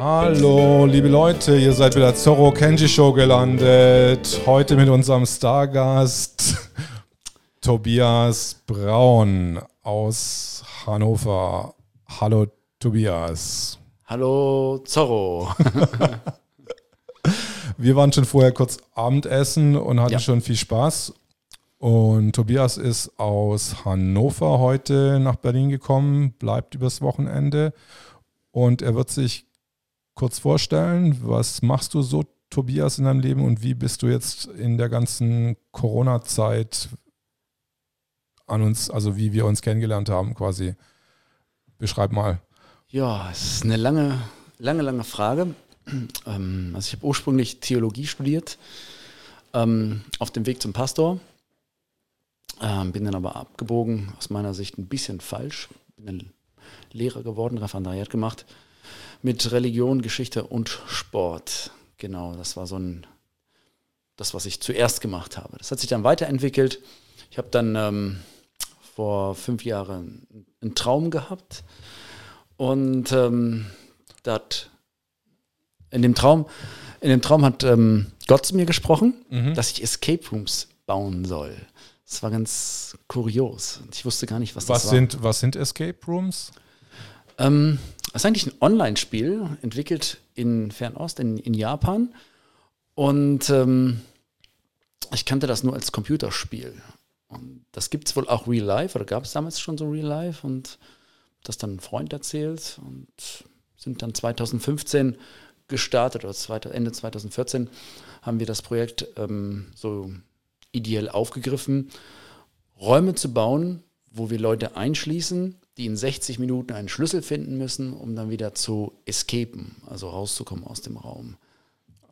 Hallo, liebe Leute, ihr seid wieder Zorro Kenji Show gelandet. Heute mit unserem Stargast Tobias Braun aus Hannover. Hallo, Tobias. Hallo, Zorro. Wir waren schon vorher kurz Abendessen und hatten ja. schon viel Spaß. Und Tobias ist aus Hannover heute nach Berlin gekommen, bleibt übers Wochenende und er wird sich kurz vorstellen. Was machst du so, Tobias, in deinem Leben und wie bist du jetzt in der ganzen Corona-Zeit an uns, also wie wir uns kennengelernt haben, quasi? Beschreib mal. Ja, es ist eine lange, lange, lange Frage. Ähm, also ich habe ursprünglich Theologie studiert, ähm, auf dem Weg zum Pastor. Ähm, bin dann aber abgebogen, aus meiner Sicht ein bisschen falsch. Bin dann Lehrer geworden, Referendariat gemacht mit Religion, Geschichte und Sport. Genau, das war so ein, das, was ich zuerst gemacht habe. Das hat sich dann weiterentwickelt. Ich habe dann ähm, vor fünf Jahren einen Traum gehabt und ähm, dat, in dem Traum, in dem Traum hat ähm, Gott zu mir gesprochen, mhm. dass ich Escape Rooms bauen soll. Das war ganz kurios. Ich wusste gar nicht, was, was das sind, war. Was sind Escape Rooms? Ähm, das ist eigentlich ein Online-Spiel, entwickelt in Fernost, in, in Japan. Und ähm, ich kannte das nur als Computerspiel. Und das gibt es wohl auch real life, oder gab es damals schon so real life und das dann ein Freund erzählt und sind dann 2015 gestartet oder Ende 2014 haben wir das Projekt ähm, so ideell aufgegriffen, Räume zu bauen, wo wir Leute einschließen, die in 60 Minuten einen Schlüssel finden müssen, um dann wieder zu escapen, also rauszukommen aus dem Raum.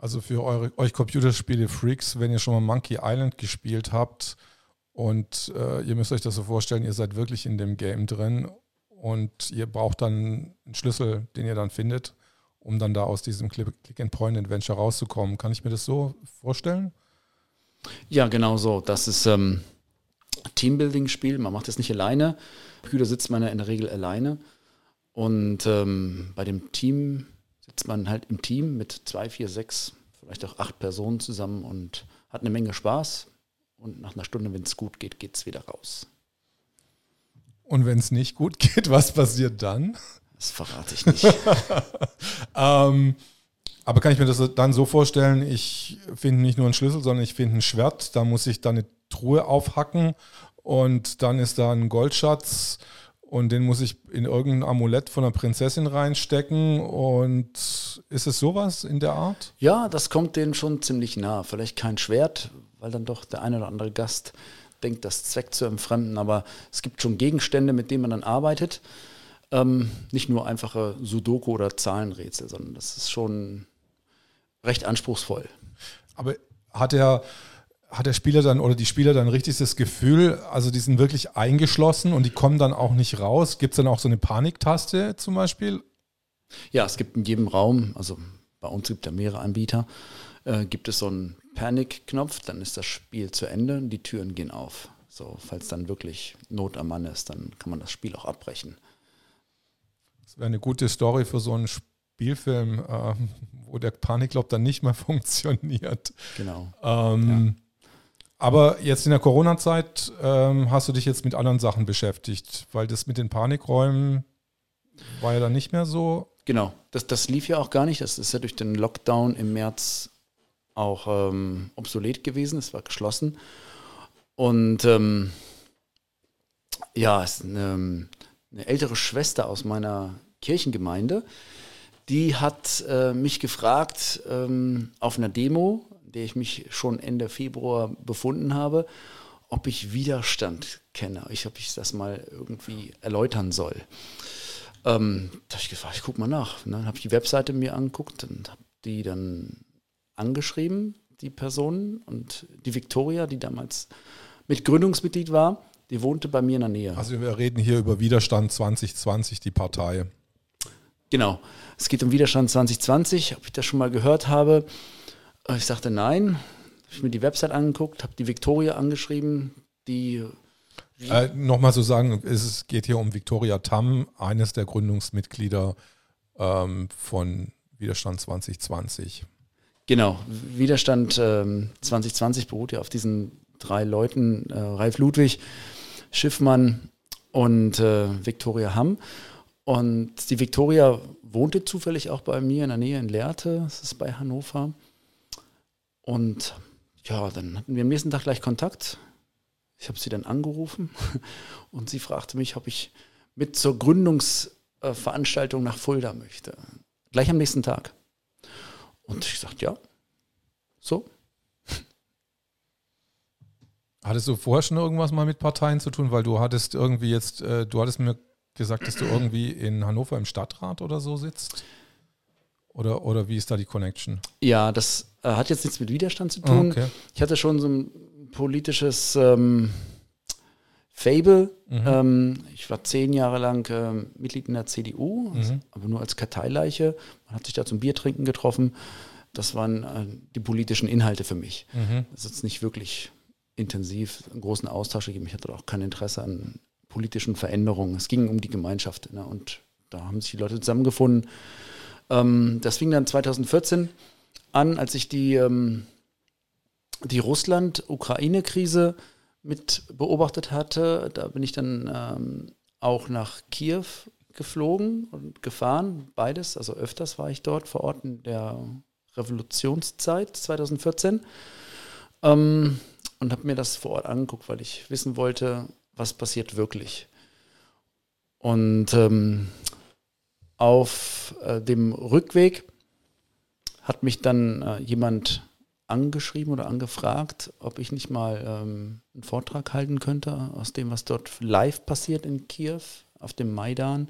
Also für eure, euch Computerspiele-Freaks, wenn ihr schon mal Monkey Island gespielt habt und äh, ihr müsst euch das so vorstellen, ihr seid wirklich in dem Game drin und ihr braucht dann einen Schlüssel, den ihr dann findet, um dann da aus diesem Click-and-Point-Adventure rauszukommen. Kann ich mir das so vorstellen? Ja, genau so. Das ist ähm, Teambuilding-Spiel. Man macht das nicht alleine. Computer sitzt man ja in der Regel alleine. Und ähm, bei dem Team sitzt man halt im Team mit zwei, vier, sechs, vielleicht auch acht Personen zusammen und hat eine Menge Spaß. Und nach einer Stunde, wenn es gut geht, geht es wieder raus. Und wenn es nicht gut geht, was passiert dann? Das verrate ich nicht. ähm, aber kann ich mir das dann so vorstellen, ich finde nicht nur einen Schlüssel, sondern ich finde ein Schwert, da muss ich dann eine Truhe aufhacken und dann ist da ein Goldschatz und den muss ich in irgendein Amulett von einer Prinzessin reinstecken. Und ist es sowas in der Art? Ja, das kommt denen schon ziemlich nah. Vielleicht kein Schwert, weil dann doch der eine oder andere Gast denkt, das Zweck zu entfremden. Aber es gibt schon Gegenstände, mit denen man dann arbeitet. Ähm, nicht nur einfache Sudoku oder Zahlenrätsel, sondern das ist schon recht anspruchsvoll. Aber hat er hat der Spieler dann oder die Spieler dann richtig das Gefühl, also die sind wirklich eingeschlossen und die kommen dann auch nicht raus? Gibt es dann auch so eine Paniktaste zum Beispiel? Ja, es gibt in jedem Raum, also bei uns gibt es ja mehrere Anbieter, äh, gibt es so einen Panikknopf, dann ist das Spiel zu Ende und die Türen gehen auf. So, falls dann wirklich Not am Mann ist, dann kann man das Spiel auch abbrechen. Das wäre eine gute Story für so einen Spielfilm, äh, wo der Panikknopf dann nicht mehr funktioniert. Genau. Ähm, ja. Aber jetzt in der Corona-Zeit ähm, hast du dich jetzt mit anderen Sachen beschäftigt, weil das mit den Panikräumen war ja dann nicht mehr so. Genau, das, das lief ja auch gar nicht. Das ist ja durch den Lockdown im März auch ähm, obsolet gewesen. Es war geschlossen. Und ähm, ja, es ist eine, eine, ältere Schwester aus meiner Kirchengemeinde, die hat äh, mich gefragt ähm, auf einer Demo, der ich mich schon Ende Februar befunden habe, ob ich Widerstand kenne, ich, ob ich das mal irgendwie erläutern soll. Ähm, da habe ich gefragt, ich gucke mal nach. Und dann habe ich die Webseite mir angeguckt und habe die dann angeschrieben, die Person und die Victoria, die damals mit Gründungsmitglied war, die wohnte bei mir in der Nähe. Also wir reden hier über Widerstand 2020, die Partei. Genau. Es geht um Widerstand 2020, ob ich das schon mal gehört habe. Äh, ich sagte nein. Habe ich mir die Website angeguckt, habe die Victoria angeschrieben, die. Äh, Nochmal so sagen, es geht hier um Victoria Tam, eines der Gründungsmitglieder ähm, von Widerstand 2020. Genau, Widerstand ähm, 2020 beruht ja auf diesen drei Leuten, äh, Ralf Ludwig, Schiffmann und äh, Viktoria Hamm. Und die Viktoria wohnte zufällig auch bei mir in der Nähe in Lehrte, das ist bei Hannover. Und ja, dann hatten wir am nächsten Tag gleich Kontakt. Ich habe sie dann angerufen und sie fragte mich, ob ich mit zur Gründungsveranstaltung nach Fulda möchte. Gleich am nächsten Tag. Und ich sagte, ja, so. Hattest du vorher schon irgendwas mal mit Parteien zu tun? Weil du hattest irgendwie jetzt, äh, du hattest mir gesagt, dass du irgendwie in Hannover im Stadtrat oder so sitzt? Oder, oder wie ist da die Connection? Ja, das äh, hat jetzt nichts mit Widerstand zu tun. Okay. Ich hatte schon so ein politisches ähm, Fable. Mhm. Ähm, ich war zehn Jahre lang ähm, Mitglied in der CDU, mhm. aber nur als Karteileiche. Man hat sich da zum Biertrinken getroffen. Das waren äh, die politischen Inhalte für mich. Mhm. Das ist jetzt nicht wirklich intensiv einen großen Austausch gegeben. Ich hatte auch kein Interesse an politischen Veränderungen. Es ging um die Gemeinschaft. Ne? Und da haben sich die Leute zusammengefunden. Ähm, das fing dann 2014 an, als ich die, ähm, die Russland-Ukraine-Krise mit beobachtet hatte. Da bin ich dann ähm, auch nach Kiew geflogen und gefahren, beides. Also öfters war ich dort vor Ort in der Revolutionszeit 2014 ähm, und habe mir das vor Ort angeguckt, weil ich wissen wollte, was passiert wirklich. Und ähm, auf äh, dem Rückweg hat mich dann äh, jemand angeschrieben oder angefragt, ob ich nicht mal ähm, einen Vortrag halten könnte aus dem, was dort live passiert in Kiew auf dem Maidan.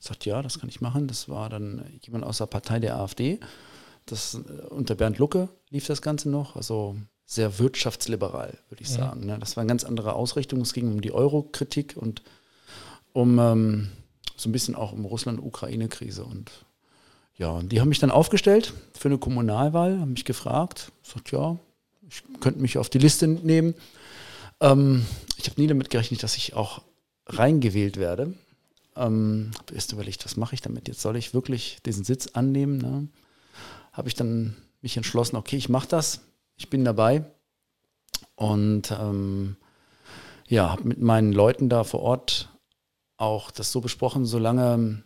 Ich sagte, ja, das kann ich machen. Das war dann jemand aus der Partei der AfD. Das, äh, unter Bernd Lucke lief das Ganze noch, also sehr wirtschaftsliberal, würde ich ja. sagen. Ne? Das war eine ganz andere Ausrichtung. Es ging um die Euro-Kritik und um ähm, so ein bisschen auch um Russland-Ukraine-Krise. Und ja, und die haben mich dann aufgestellt für eine Kommunalwahl, haben mich gefragt, gesagt, ja, ich könnte mich auf die Liste nehmen. Ähm, ich habe nie damit gerechnet, dass ich auch reingewählt werde. Ähm, habe erst überlegt, was mache ich damit? Jetzt soll ich wirklich diesen Sitz annehmen. Ne? Habe ich dann mich entschlossen, okay, ich mache das, ich bin dabei und ähm, ja, habe mit meinen Leuten da vor Ort auch das so besprochen, solange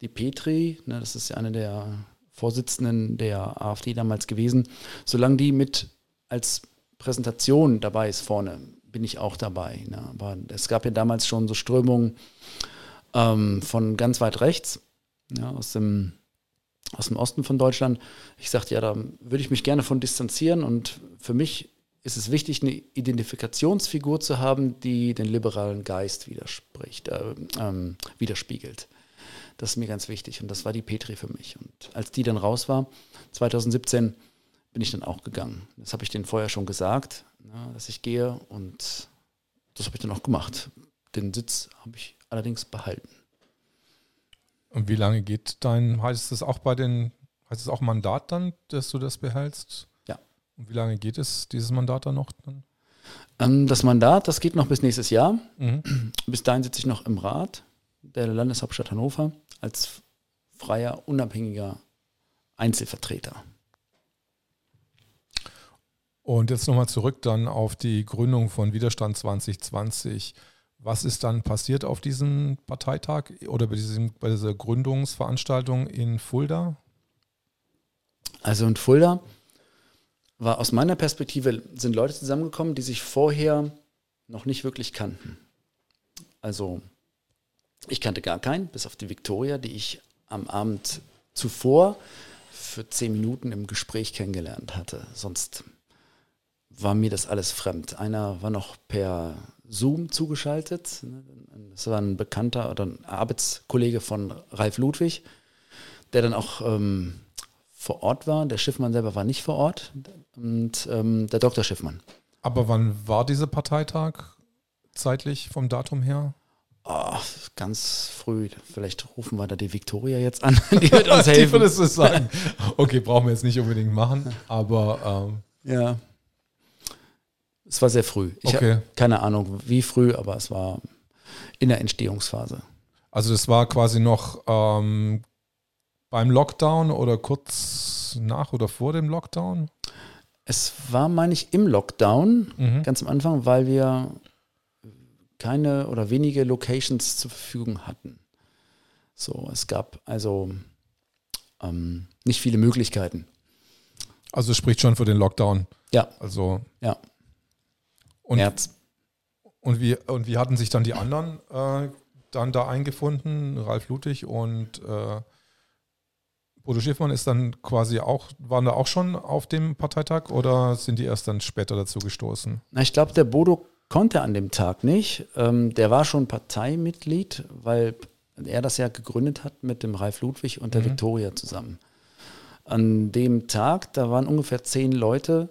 die Petri, ne, das ist ja eine der Vorsitzenden der AfD damals gewesen, solange die mit als Präsentation dabei ist vorne, bin ich auch dabei. Ne? Aber es gab ja damals schon so Strömungen ähm, von ganz weit rechts, ja, aus, dem, aus dem Osten von Deutschland. Ich sagte, ja, da würde ich mich gerne von distanzieren und für mich ist es wichtig, eine Identifikationsfigur zu haben, die den liberalen Geist widerspricht, äh, ähm, widerspiegelt. Das ist mir ganz wichtig und das war die Petri für mich. Und als die dann raus war, 2017, bin ich dann auch gegangen. Das habe ich denen vorher schon gesagt, na, dass ich gehe und das habe ich dann auch gemacht. Den Sitz habe ich allerdings behalten. Und wie lange geht dein, heißt es auch bei den, heißt es auch Mandat dann, dass du das behältst? Ja. Und wie lange geht es, dieses Mandat dann noch? Dann? Ähm, das Mandat, das geht noch bis nächstes Jahr. Mhm. Bis dahin sitze ich noch im Rat der Landeshauptstadt Hannover als freier, unabhängiger Einzelvertreter. Und jetzt nochmal zurück dann auf die Gründung von Widerstand 2020. Was ist dann passiert auf diesem Parteitag oder bei, diesem, bei dieser Gründungsveranstaltung in Fulda? Also in Fulda war aus meiner Perspektive sind Leute zusammengekommen, die sich vorher noch nicht wirklich kannten. Also ich kannte gar keinen, bis auf die Victoria, die ich am Abend zuvor für zehn Minuten im Gespräch kennengelernt hatte. Sonst war mir das alles fremd. Einer war noch per Zoom zugeschaltet. Das war ein Bekannter oder ein Arbeitskollege von Ralf Ludwig, der dann auch ähm, vor Ort war. Der Schiffmann selber war nicht vor Ort. Und ähm, der Dr. Schiffmann. Aber wann war dieser Parteitag zeitlich vom Datum her? Oh, ganz früh. Vielleicht rufen wir da die Viktoria jetzt an. Die wird uns helfen. die du sagen. Okay, brauchen wir jetzt nicht unbedingt machen, aber. Ähm. Ja. Es war sehr früh. Ich okay. habe keine Ahnung, wie früh, aber es war in der Entstehungsphase. Also, das war quasi noch ähm, beim Lockdown oder kurz nach oder vor dem Lockdown? Es war, meine ich, im Lockdown, mhm. ganz am Anfang, weil wir keine oder wenige Locations zur Verfügung hatten. So, es gab also ähm, nicht viele Möglichkeiten. Also es spricht schon für den Lockdown. Ja. Also. Ja. Und, März. Und wie, und wie hatten sich dann die anderen äh, dann da eingefunden? Ralf Ludwig und äh, Bodo Schiffmann ist dann quasi auch, waren da auch schon auf dem Parteitag oder sind die erst dann später dazu gestoßen? Na, ich glaube, der Bodo konnte an dem Tag nicht. Ähm, der war schon Parteimitglied, weil er das ja gegründet hat mit dem Ralf Ludwig und der mhm. Viktoria zusammen. An dem Tag, da waren ungefähr zehn Leute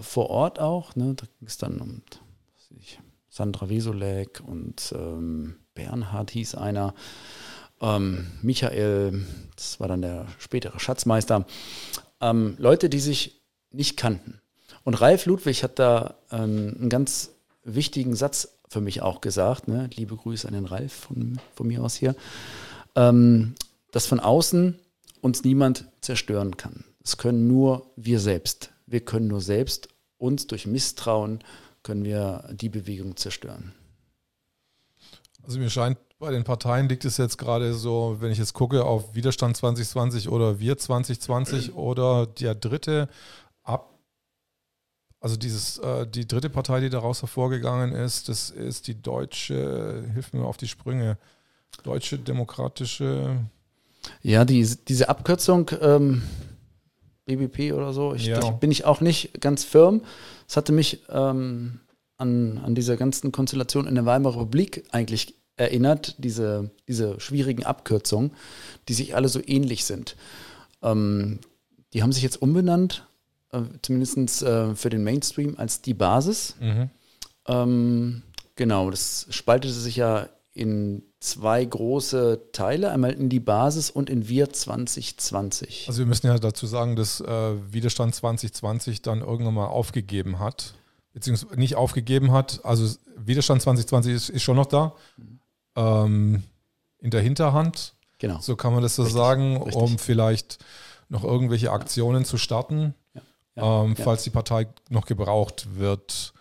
vor Ort auch. Ne? Da ging es dann um ich, Sandra Wiesolek und ähm, Bernhard hieß einer. Ähm, Michael, das war dann der spätere Schatzmeister. Ähm, Leute, die sich nicht kannten. Und Ralf Ludwig hat da ähm, einen ganz wichtigen Satz für mich auch gesagt. Ne? Liebe Grüße an den Ralf von, von mir aus hier. Ähm, dass von außen uns niemand zerstören kann. Es können nur wir selbst. Wir können nur selbst uns durch Misstrauen können wir die Bewegung zerstören. Also mir scheint, bei den Parteien liegt es jetzt gerade so, wenn ich jetzt gucke auf Widerstand 2020 oder Wir 2020 oder der dritte ab, also dieses, äh, die dritte Partei, die daraus hervorgegangen ist, das ist die deutsche, hilf mir auf die Sprünge, deutsche demokratische ja, die, diese Abkürzung ähm, BBP oder so, ich, ja. bin ich auch nicht ganz firm. Es hatte mich ähm, an, an diese ganzen Konstellationen in der Weimarer Republik eigentlich erinnert, diese, diese schwierigen Abkürzungen, die sich alle so ähnlich sind. Ähm, die haben sich jetzt umbenannt, äh, zumindest äh, für den Mainstream, als die Basis. Mhm. Ähm, genau, das spaltete sich ja in zwei große Teile, einmal in die Basis und in Wir 2020. Also wir müssen ja dazu sagen, dass äh, Widerstand 2020 dann irgendwann mal aufgegeben hat, beziehungsweise nicht aufgegeben hat. Also Widerstand 2020 ist, ist schon noch da, mhm. ähm, in der Hinterhand. Genau. So kann man das so Richtig. sagen, Richtig. um vielleicht noch irgendwelche Aktionen zu starten, ja. Ja. Ähm, falls die Partei noch gebraucht wird.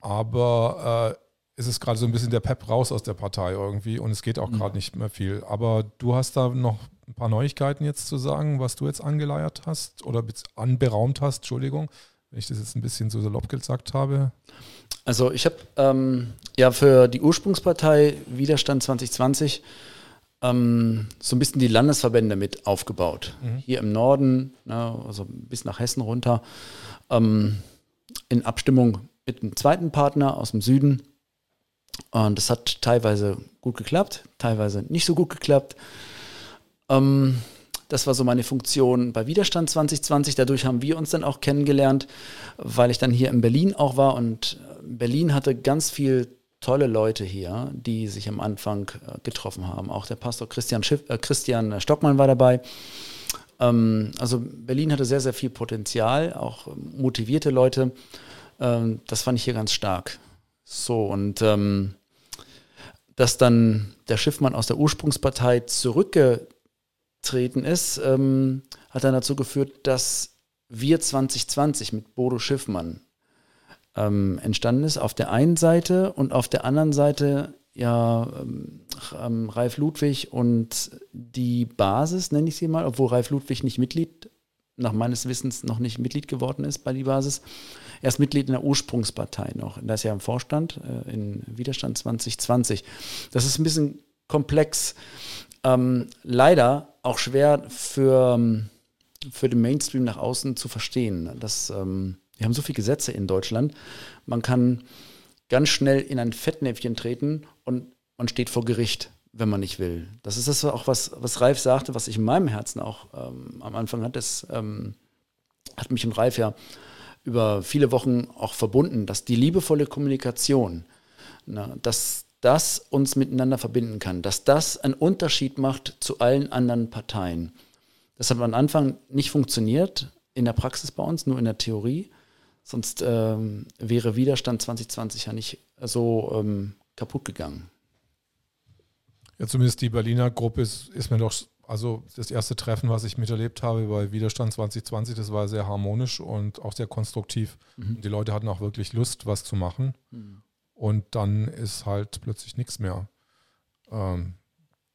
Aber äh, ist es gerade so ein bisschen der Pep raus aus der Partei irgendwie und es geht auch mhm. gerade nicht mehr viel. Aber du hast da noch ein paar Neuigkeiten jetzt zu sagen, was du jetzt angeleiert hast oder anberaumt hast, Entschuldigung, wenn ich das jetzt ein bisschen so salopp gesagt habe. Also ich habe ähm, ja für die Ursprungspartei Widerstand 2020 ähm, so ein bisschen die Landesverbände mit aufgebaut. Mhm. Hier im Norden, ne, also bis nach Hessen runter, ähm, in Abstimmung mit einem zweiten Partner aus dem Süden und das hat teilweise gut geklappt, teilweise nicht so gut geklappt. Ähm, das war so meine Funktion bei Widerstand 2020. Dadurch haben wir uns dann auch kennengelernt, weil ich dann hier in Berlin auch war. Und Berlin hatte ganz viel tolle Leute hier, die sich am Anfang äh, getroffen haben. Auch der Pastor Christian, Schiff, äh, Christian Stockmann war dabei. Ähm, also Berlin hatte sehr, sehr viel Potenzial, auch motivierte Leute. Ähm, das fand ich hier ganz stark. So, und ähm, dass dann der Schiffmann aus der Ursprungspartei zurückgetreten ist, ähm, hat dann dazu geführt, dass wir 2020 mit Bodo Schiffmann ähm, entstanden ist. Auf der einen Seite und auf der anderen Seite ja ähm, ähm Ralf Ludwig und die Basis, nenne ich sie mal, obwohl Ralf Ludwig nicht Mitglied, nach meines Wissens noch nicht Mitglied geworden ist bei die Basis. Er ist Mitglied in der Ursprungspartei noch. Da ist ja im Vorstand äh, in Widerstand 2020. Das ist ein bisschen komplex. Ähm, leider auch schwer für, ähm, für den Mainstream nach außen zu verstehen. Das, ähm, wir haben so viele Gesetze in Deutschland. Man kann ganz schnell in ein Fettnäpfchen treten und man steht vor Gericht, wenn man nicht will. Das ist das auch, was, was Ralf sagte, was ich in meinem Herzen auch ähm, am Anfang hatte. Das ähm, hat mich und Ralf ja über viele Wochen auch verbunden, dass die liebevolle Kommunikation, na, dass das uns miteinander verbinden kann, dass das einen Unterschied macht zu allen anderen Parteien. Das hat am Anfang nicht funktioniert in der Praxis bei uns, nur in der Theorie. Sonst ähm, wäre Widerstand 2020 ja nicht so ähm, kaputt gegangen. Ja, zumindest die Berliner Gruppe ist, ist mir doch also das erste Treffen, was ich miterlebt habe bei Widerstand 2020, das war sehr harmonisch und auch sehr konstruktiv. Mhm. Die Leute hatten auch wirklich Lust, was zu machen. Mhm. Und dann ist halt plötzlich nichts mehr ähm,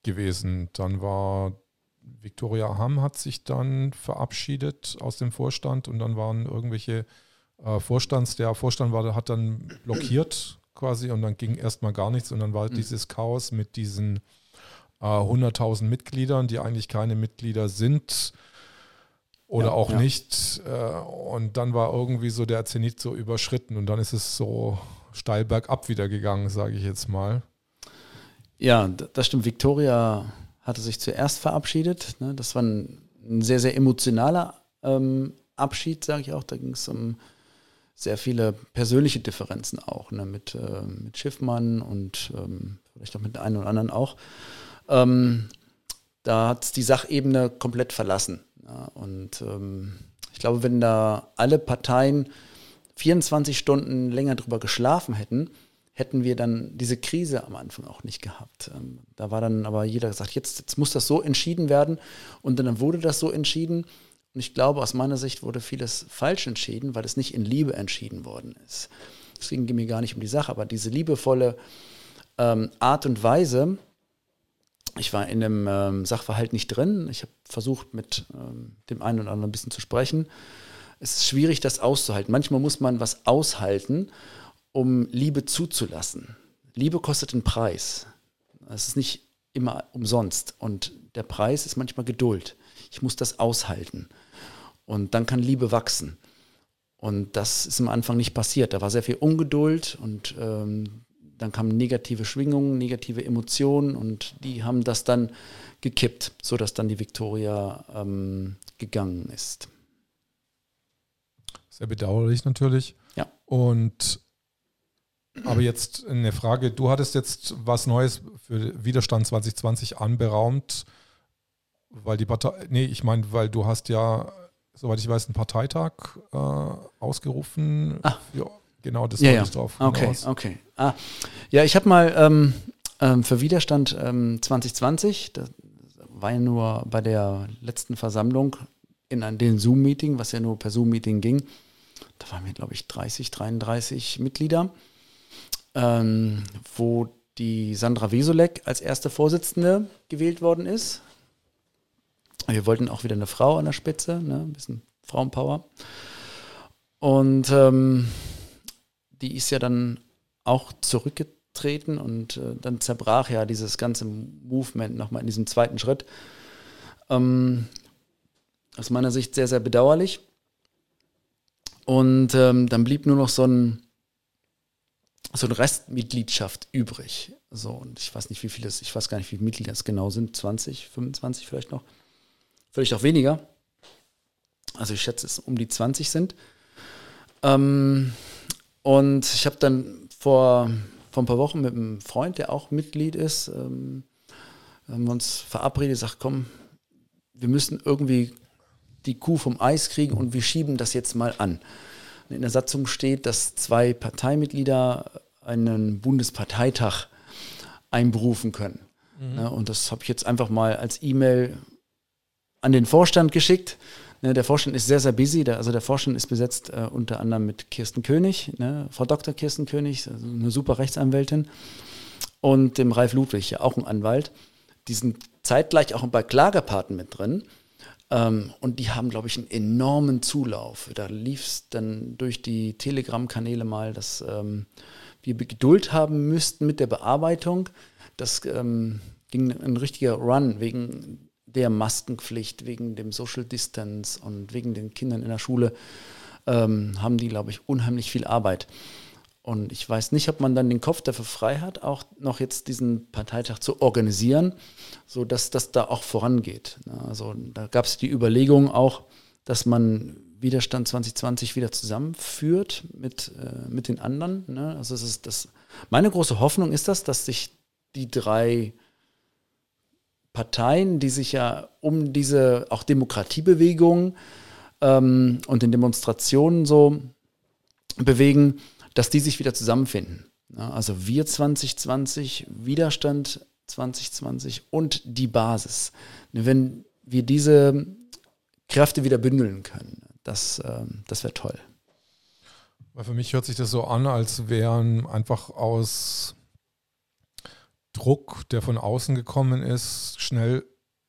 gewesen. Dann war Viktoria Hamm hat sich dann verabschiedet aus dem Vorstand und dann waren irgendwelche äh, Vorstands, der Vorstand war, hat dann blockiert quasi und dann ging erstmal gar nichts und dann war mhm. dieses Chaos mit diesen äh, 100.000 Mitgliedern, die eigentlich keine Mitglieder sind oder ja, auch ja. nicht. Äh, und dann war irgendwie so der Zenit so überschritten und dann ist es so steil bergab wieder gegangen, sage ich jetzt mal. Ja, das stimmt. Victoria hatte sich zuerst verabschiedet. Ne? Das war ein, ein, sehr, sehr emotionaler ähm, Abschied, sage ich auch. Da ging es um sehr viele persönliche Differenzen auch, ne? mit, äh, mit Schiffmann und ähm, vielleicht auch mit der einen oder anderen auch. Ähm, da hat es die Sachebene komplett verlassen. Ja? Und ähm, ich glaube, wenn da alle Parteien 24 Stunden länger drüber geschlafen hätten, hätten wir dann diese Krise am Anfang auch nicht gehabt. Ähm, da war dann aber jeder gesagt, jetzt, jetzt muss das so entschieden werden. Und dann wurde das so entschieden. Und ich glaube, aus meiner Sicht wurde vieles falsch entschieden, weil es nicht in Liebe entschieden worden ist. Es ging mir gar nicht um die Sache, aber diese liebevolle ähm, Art und Weise, ich war in dem ähm, Sachverhalt nicht drin. Ich habe versucht, mit ähm, dem einen oder anderen ein bisschen zu sprechen. Es ist schwierig, das auszuhalten. Manchmal muss man was aushalten um Liebe zuzulassen. Liebe kostet einen Preis. Es ist nicht immer umsonst. Und der Preis ist manchmal Geduld. Ich muss das aushalten. Und dann kann Liebe wachsen. Und das ist am Anfang nicht passiert. Da war sehr viel Ungeduld und ähm, dann kamen negative Schwingungen, negative Emotionen und die haben das dann gekippt, sodass dann die Viktoria ähm, gegangen ist. Sehr bedauerlich natürlich. Ja. Und aber jetzt eine Frage, du hattest jetzt was Neues für Widerstand 2020 anberaumt, weil die Partei, nee, ich meine, weil du hast ja, soweit ich weiß, einen Parteitag äh, ausgerufen. Ah. Für, genau, das ja, ja. ich drauf. Okay, hinaus. okay. Ah. Ja, ich habe mal ähm, ähm, für Widerstand ähm, 2020, das war ja nur bei der letzten Versammlung in den Zoom-Meeting, was ja nur per Zoom-Meeting ging, da waren wir, glaube ich, 30, 33 Mitglieder ähm, wo die Sandra Wesolek als erste Vorsitzende gewählt worden ist. Wir wollten auch wieder eine Frau an der Spitze, ne? ein bisschen Frauenpower. Und ähm, die ist ja dann auch zurückgetreten und äh, dann zerbrach ja dieses ganze Movement nochmal in diesem zweiten Schritt. Ähm, aus meiner Sicht sehr, sehr bedauerlich. Und ähm, dann blieb nur noch so ein so eine Restmitgliedschaft übrig. So, und ich weiß nicht, wie viele, ich weiß gar nicht, wie viele Mitglieder es genau sind, 20, 25 vielleicht noch. Vielleicht auch weniger. Also ich schätze, es um die 20 sind. Ähm, und ich habe dann vor, vor ein paar Wochen mit einem Freund, der auch Mitglied ist, ähm, haben wir uns verabredet, gesagt, komm, wir müssen irgendwie die Kuh vom Eis kriegen und wir schieben das jetzt mal an. In der Satzung steht, dass zwei Parteimitglieder einen Bundesparteitag einberufen können. Mhm. Ne, und das habe ich jetzt einfach mal als E-Mail an den Vorstand geschickt. Ne, der Vorstand ist sehr, sehr busy. Der, also der Vorstand ist besetzt äh, unter anderem mit Kirsten König, ne, Frau Dr. Kirsten König, also eine super Rechtsanwältin, und dem Ralf Ludwig, ja auch ein Anwalt. Die sind zeitgleich auch bei Klagepaten mit drin. Ähm, und die haben, glaube ich, einen enormen Zulauf. Da lief es dann durch die Telegram-Kanäle mal, dass ähm, wir Geduld haben müssten mit der Bearbeitung. Das ähm, ging ein richtiger Run wegen der Maskenpflicht, wegen dem Social Distance und wegen den Kindern in der Schule. Ähm, haben die, glaube ich, unheimlich viel Arbeit. Und ich weiß nicht, ob man dann den Kopf dafür frei hat, auch noch jetzt diesen Parteitag zu organisieren, sodass das da auch vorangeht. Also da gab es die Überlegung auch, dass man Widerstand 2020 wieder zusammenführt mit, äh, mit den anderen. Ne? Also es ist das, meine große Hoffnung ist das, dass sich die drei Parteien, die sich ja um diese auch Demokratiebewegung ähm, und den Demonstrationen so bewegen, dass die sich wieder zusammenfinden. Ja, also wir 2020, Widerstand 2020 und die Basis. Wenn wir diese Kräfte wieder bündeln können, das, ähm, das wäre toll. Weil für mich hört sich das so an, als wären einfach aus Druck, der von außen gekommen ist, schnell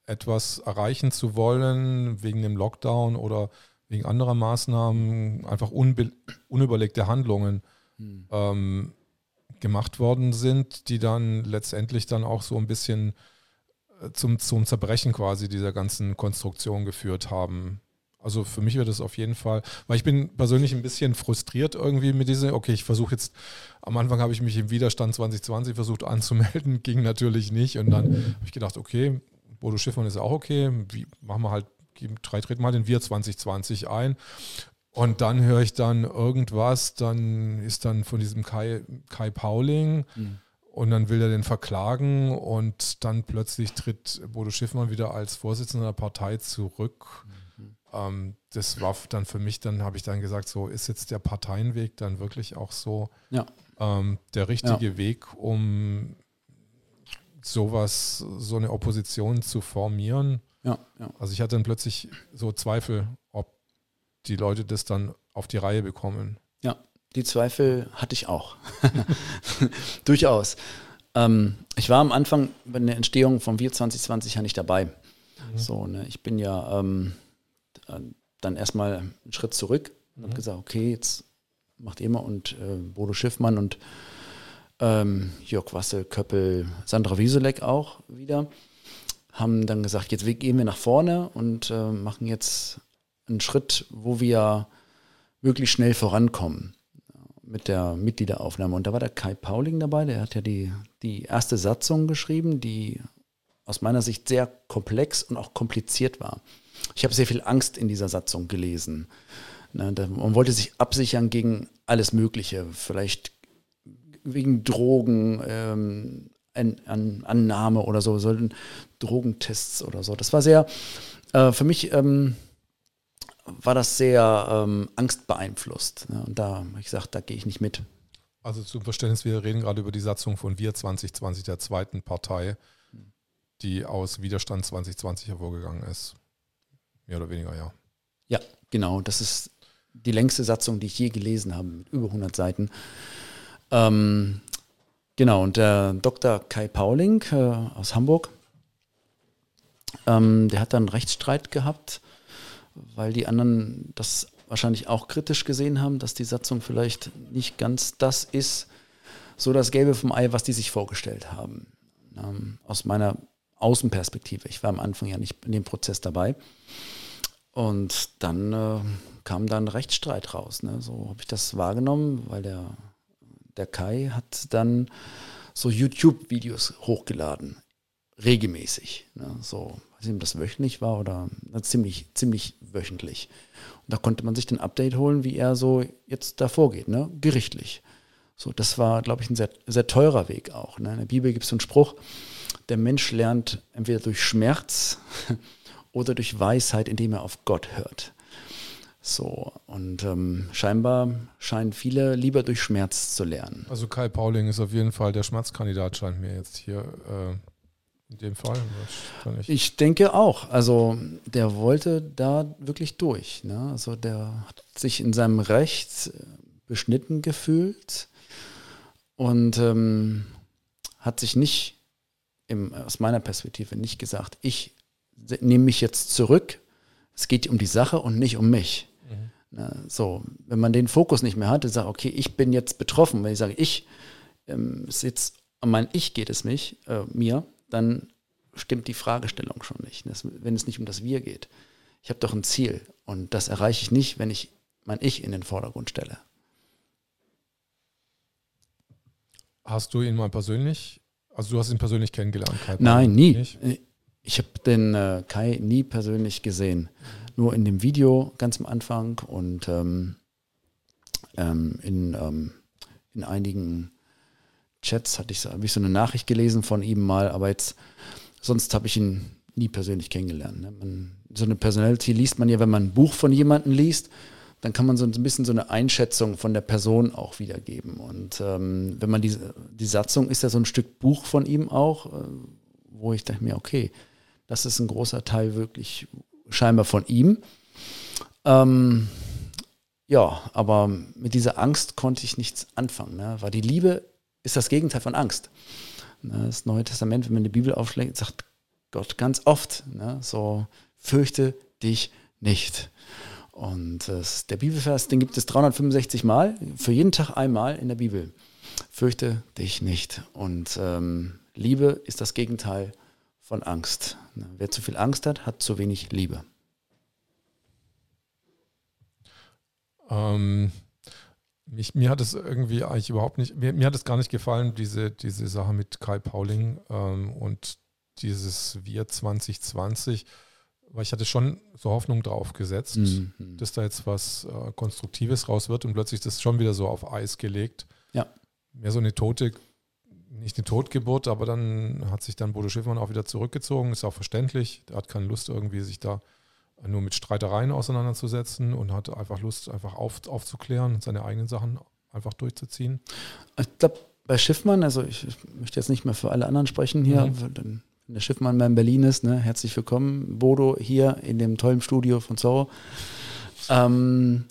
etwas erreichen zu wollen, wegen dem Lockdown oder wegen anderer Maßnahmen, einfach unüberlegte Handlungen hm. ähm, gemacht worden sind, die dann letztendlich dann auch so ein bisschen äh, zum, zum Zerbrechen quasi dieser ganzen Konstruktion geführt haben. Also für mich wird es auf jeden Fall, weil ich bin persönlich ein bisschen frustriert irgendwie mit dieser, okay, ich versuche jetzt, am Anfang habe ich mich im Widerstand 2020 versucht anzumelden, ging natürlich nicht und dann habe ich gedacht, okay, Bodo Schiffmann ist auch okay, wie, machen wir halt, drei treten mal den Wir 2020 ein und dann höre ich dann irgendwas, dann ist dann von diesem Kai, Kai Pauling mhm. und dann will er den verklagen und dann plötzlich tritt Bodo Schiffmann wieder als Vorsitzender der Partei zurück. Mhm. Ähm, das war dann für mich, dann habe ich dann gesagt, so ist jetzt der Parteienweg dann wirklich auch so ja. ähm, der richtige ja. Weg, um sowas, so eine Opposition zu formieren. Ja. Also ich hatte dann plötzlich so Zweifel, die Leute das dann auf die Reihe bekommen. Ja, die Zweifel hatte ich auch. Durchaus. Ähm, ich war am Anfang bei der Entstehung von Wir 2020 ja nicht dabei. Mhm. So, ne, ich bin ja ähm, dann erstmal einen Schritt zurück und mhm. habe gesagt, okay, jetzt macht ihr mal und äh, Bodo Schiffmann und ähm, Jörg Wassel, Köppel, Sandra Wieselek auch wieder, haben dann gesagt, jetzt gehen wir nach vorne und äh, machen jetzt ein Schritt, wo wir wirklich schnell vorankommen mit der Mitgliederaufnahme. Und da war der Kai Pauling dabei, der hat ja die, die erste Satzung geschrieben, die aus meiner Sicht sehr komplex und auch kompliziert war. Ich habe sehr viel Angst in dieser Satzung gelesen. Ne, man wollte sich absichern gegen alles Mögliche, vielleicht wegen Drogen, ähm, an, Annahme oder so, sollten Drogentests oder so. Das war sehr, äh, für mich ähm, war das sehr ähm, angstbeeinflusst. Ne? Und da habe ich gesagt, da gehe ich nicht mit. Also zum Verständnis, wir reden gerade über die Satzung von Wir 2020, der zweiten Partei, die aus Widerstand 2020 hervorgegangen ist. Mehr oder weniger, ja. Ja, genau. Das ist die längste Satzung, die ich je gelesen habe, mit über 100 Seiten. Ähm, genau, und der Dr. Kai Pauling äh, aus Hamburg, ähm, der hat dann Rechtsstreit gehabt weil die anderen das wahrscheinlich auch kritisch gesehen haben, dass die Satzung vielleicht nicht ganz das ist, so das Gelbe vom Ei, was die sich vorgestellt haben. Ähm, aus meiner Außenperspektive. Ich war am Anfang ja nicht in dem Prozess dabei. Und dann äh, kam dann Rechtsstreit raus. Ne? So habe ich das wahrgenommen, weil der, der Kai hat dann so YouTube-Videos hochgeladen. Regelmäßig. Ne? So weiß nicht, ob das wöchentlich war oder ziemlich, ziemlich wöchentlich. Und da konnte man sich den Update holen, wie er so jetzt da vorgeht, ne? gerichtlich. So, das war, glaube ich, ein sehr, sehr teurer Weg auch. Ne? In der Bibel gibt es so einen Spruch, der Mensch lernt entweder durch Schmerz oder durch Weisheit, indem er auf Gott hört. So, und ähm, scheinbar scheinen viele lieber durch Schmerz zu lernen. Also Kai Pauling ist auf jeden Fall der Schmerzkandidat, scheint mir jetzt hier äh, in dem Fall? Ich denke auch. Also der wollte da wirklich durch. Ne? Also der hat sich in seinem Recht äh, beschnitten gefühlt und ähm, hat sich nicht, im, aus meiner Perspektive, nicht gesagt, ich nehme mich jetzt zurück. Es geht um die Sache und nicht um mich. Mhm. Ne? So, wenn man den Fokus nicht mehr hat und sagt, okay, ich bin jetzt betroffen, wenn ich sage, ich, ähm, jetzt um mein Ich geht es mich, äh, mir, dann stimmt die Fragestellung schon nicht, wenn es nicht um das Wir geht. Ich habe doch ein Ziel und das erreiche ich nicht, wenn ich mein Ich in den Vordergrund stelle. Hast du ihn mal persönlich, also du hast ihn persönlich kennengelernt? Kai Nein, nie. Nicht? Ich habe den äh, Kai nie persönlich gesehen. Nur in dem Video ganz am Anfang und ähm, ähm, in, ähm, in einigen Chats hatte ich, habe ich so eine Nachricht gelesen von ihm mal, aber jetzt sonst habe ich ihn nie persönlich kennengelernt. Ne? Man, so eine Personality liest man ja, wenn man ein Buch von jemandem liest. Dann kann man so ein bisschen so eine Einschätzung von der Person auch wiedergeben. Und ähm, wenn man diese, die Satzung ist ja so ein Stück Buch von ihm auch, äh, wo ich dachte mir, okay, das ist ein großer Teil wirklich scheinbar von ihm. Ähm, ja, aber mit dieser Angst konnte ich nichts anfangen, ne? weil die Liebe ist das Gegenteil von Angst. Ne? Das Neue Testament, wenn man die Bibel aufschlägt, sagt Gott ganz oft, ne? so fürchte dich nicht. Und äh, der Bibelvers, den gibt es 365 Mal, für jeden Tag einmal in der Bibel. Fürchte dich nicht. Und ähm, Liebe ist das Gegenteil von Angst. Ne? Wer zu viel Angst hat, hat zu wenig Liebe. Ähm, mich, mir hat es irgendwie eigentlich überhaupt nicht, mir, mir, hat es gar nicht gefallen, diese, diese Sache mit Kai Pauling ähm, und dieses Wir 2020, weil ich hatte schon so Hoffnung drauf gesetzt, mhm. dass da jetzt was äh, Konstruktives raus wird und plötzlich das schon wieder so auf Eis gelegt. Ja. Mehr so eine tote, nicht eine Totgeburt, aber dann hat sich dann Bodo Schiffmann auch wieder zurückgezogen, ist auch verständlich. Der hat keine Lust irgendwie, sich da nur mit Streitereien auseinanderzusetzen und hat einfach Lust, einfach auf, aufzuklären, seine eigenen Sachen einfach durchzuziehen. Ich glaube, bei Schiffmann, also ich, ich, möchte jetzt nicht mehr für alle anderen sprechen hier, mhm. Wenn der Schiffmann mal in Berlin ist, ne, herzlich willkommen, Bodo hier in dem tollen Studio von Zorro. Ähm,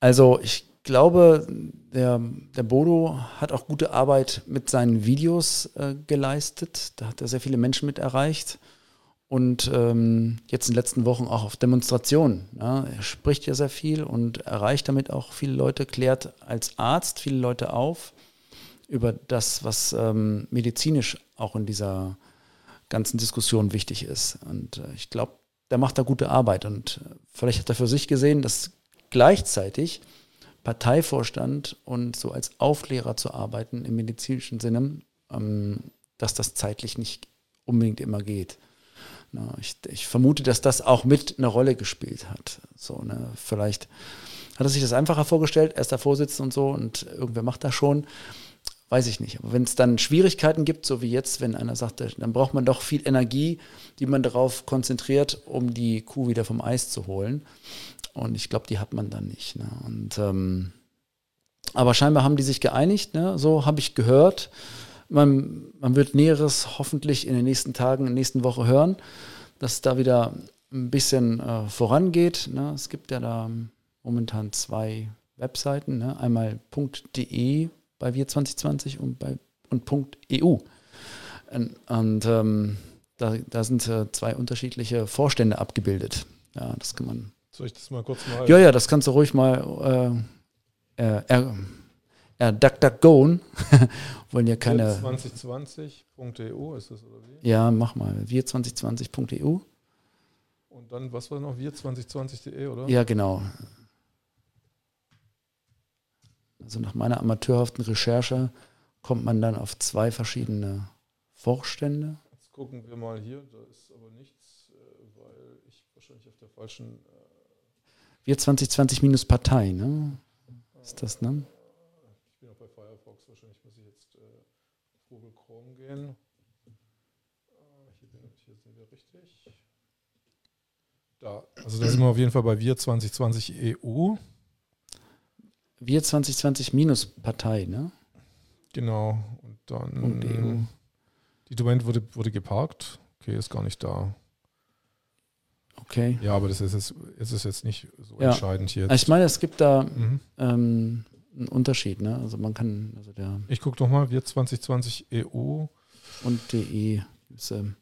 also ich glaube, der, der Bodo hat auch gute Arbeit mit seinen Videos äh, geleistet. Da hat er sehr viele Menschen mit erreicht und ähm, jetzt in den letzten Wochen auch auf Demonstrationen. Ja. Er spricht ja sehr viel und erreicht damit auch viele Leute, klärt als Arzt viele Leute auf über das, was ähm, medizinisch auch in dieser ganzen Diskussion wichtig ist. Und äh, ich glaube, der macht da gute Arbeit und äh, vielleicht hat er für sich gesehen, dass gleichzeitig Parteivorstand und so als Aufklärer zu arbeiten im medizinischen Sinne, ähm, dass das zeitlich nicht unbedingt immer geht. Na, ich, ich, vermute, dass das auch mit eine Rolle gespielt hat. So, ne, vielleicht hat er sich das einfacher vorgestellt, er ist da Vorsitzender und so und irgendwer macht das schon. Weiß ich nicht. Aber wenn es dann Schwierigkeiten gibt, so wie jetzt, wenn einer sagt, dann braucht man doch viel Energie, die man darauf konzentriert, um die Kuh wieder vom Eis zu holen. Und ich glaube, die hat man dann nicht. Ne? Und ähm, aber scheinbar haben die sich geeinigt, ne? so habe ich gehört. Man, man wird Näheres hoffentlich in den nächsten Tagen, in der nächsten Woche hören, dass da wieder ein bisschen äh, vorangeht. Ne? Es gibt ja da momentan zwei Webseiten, ne? einmal .de bei Wir 2020 und bei und .eu. Und, und ähm, da, da sind äh, zwei unterschiedliche Vorstände abgebildet. Ja, das kann man. Soll ich das mal kurz mal? Ja, ja, das kannst du ruhig mal äh, äh, ja, DuckDuckGo wollen ja keine. Wir2020.eu ist das, oder wie? Ja, mach mal. Wir2020.eu. Und dann, was war noch? Wir2020.de, oder? Ja, genau. Also nach meiner amateurhaften Recherche kommt man dann auf zwei verschiedene Vorstände. Jetzt gucken wir mal hier, da ist aber nichts, äh, weil ich wahrscheinlich auf der falschen. Äh Wir 2020 minus Partei, ne? Ist das, ne? Google Chrome gehen. Äh, hier, bin, hier sind wir richtig. Da, also da sind wir auf jeden Fall bei Wir 2020 EU. Wir 2020 minus Partei, ne? Genau. Und dann Und EU. die Domain wurde, wurde geparkt. Okay, ist gar nicht da. Okay. Ja, aber das ist jetzt, ist jetzt nicht so ja. entscheidend hier. Also ich meine, es gibt da mhm. ähm, ein Unterschied. Ne? Also man kann, also der. Ich gucke nochmal, wir 2020 EU. Und DE. Ist, ähm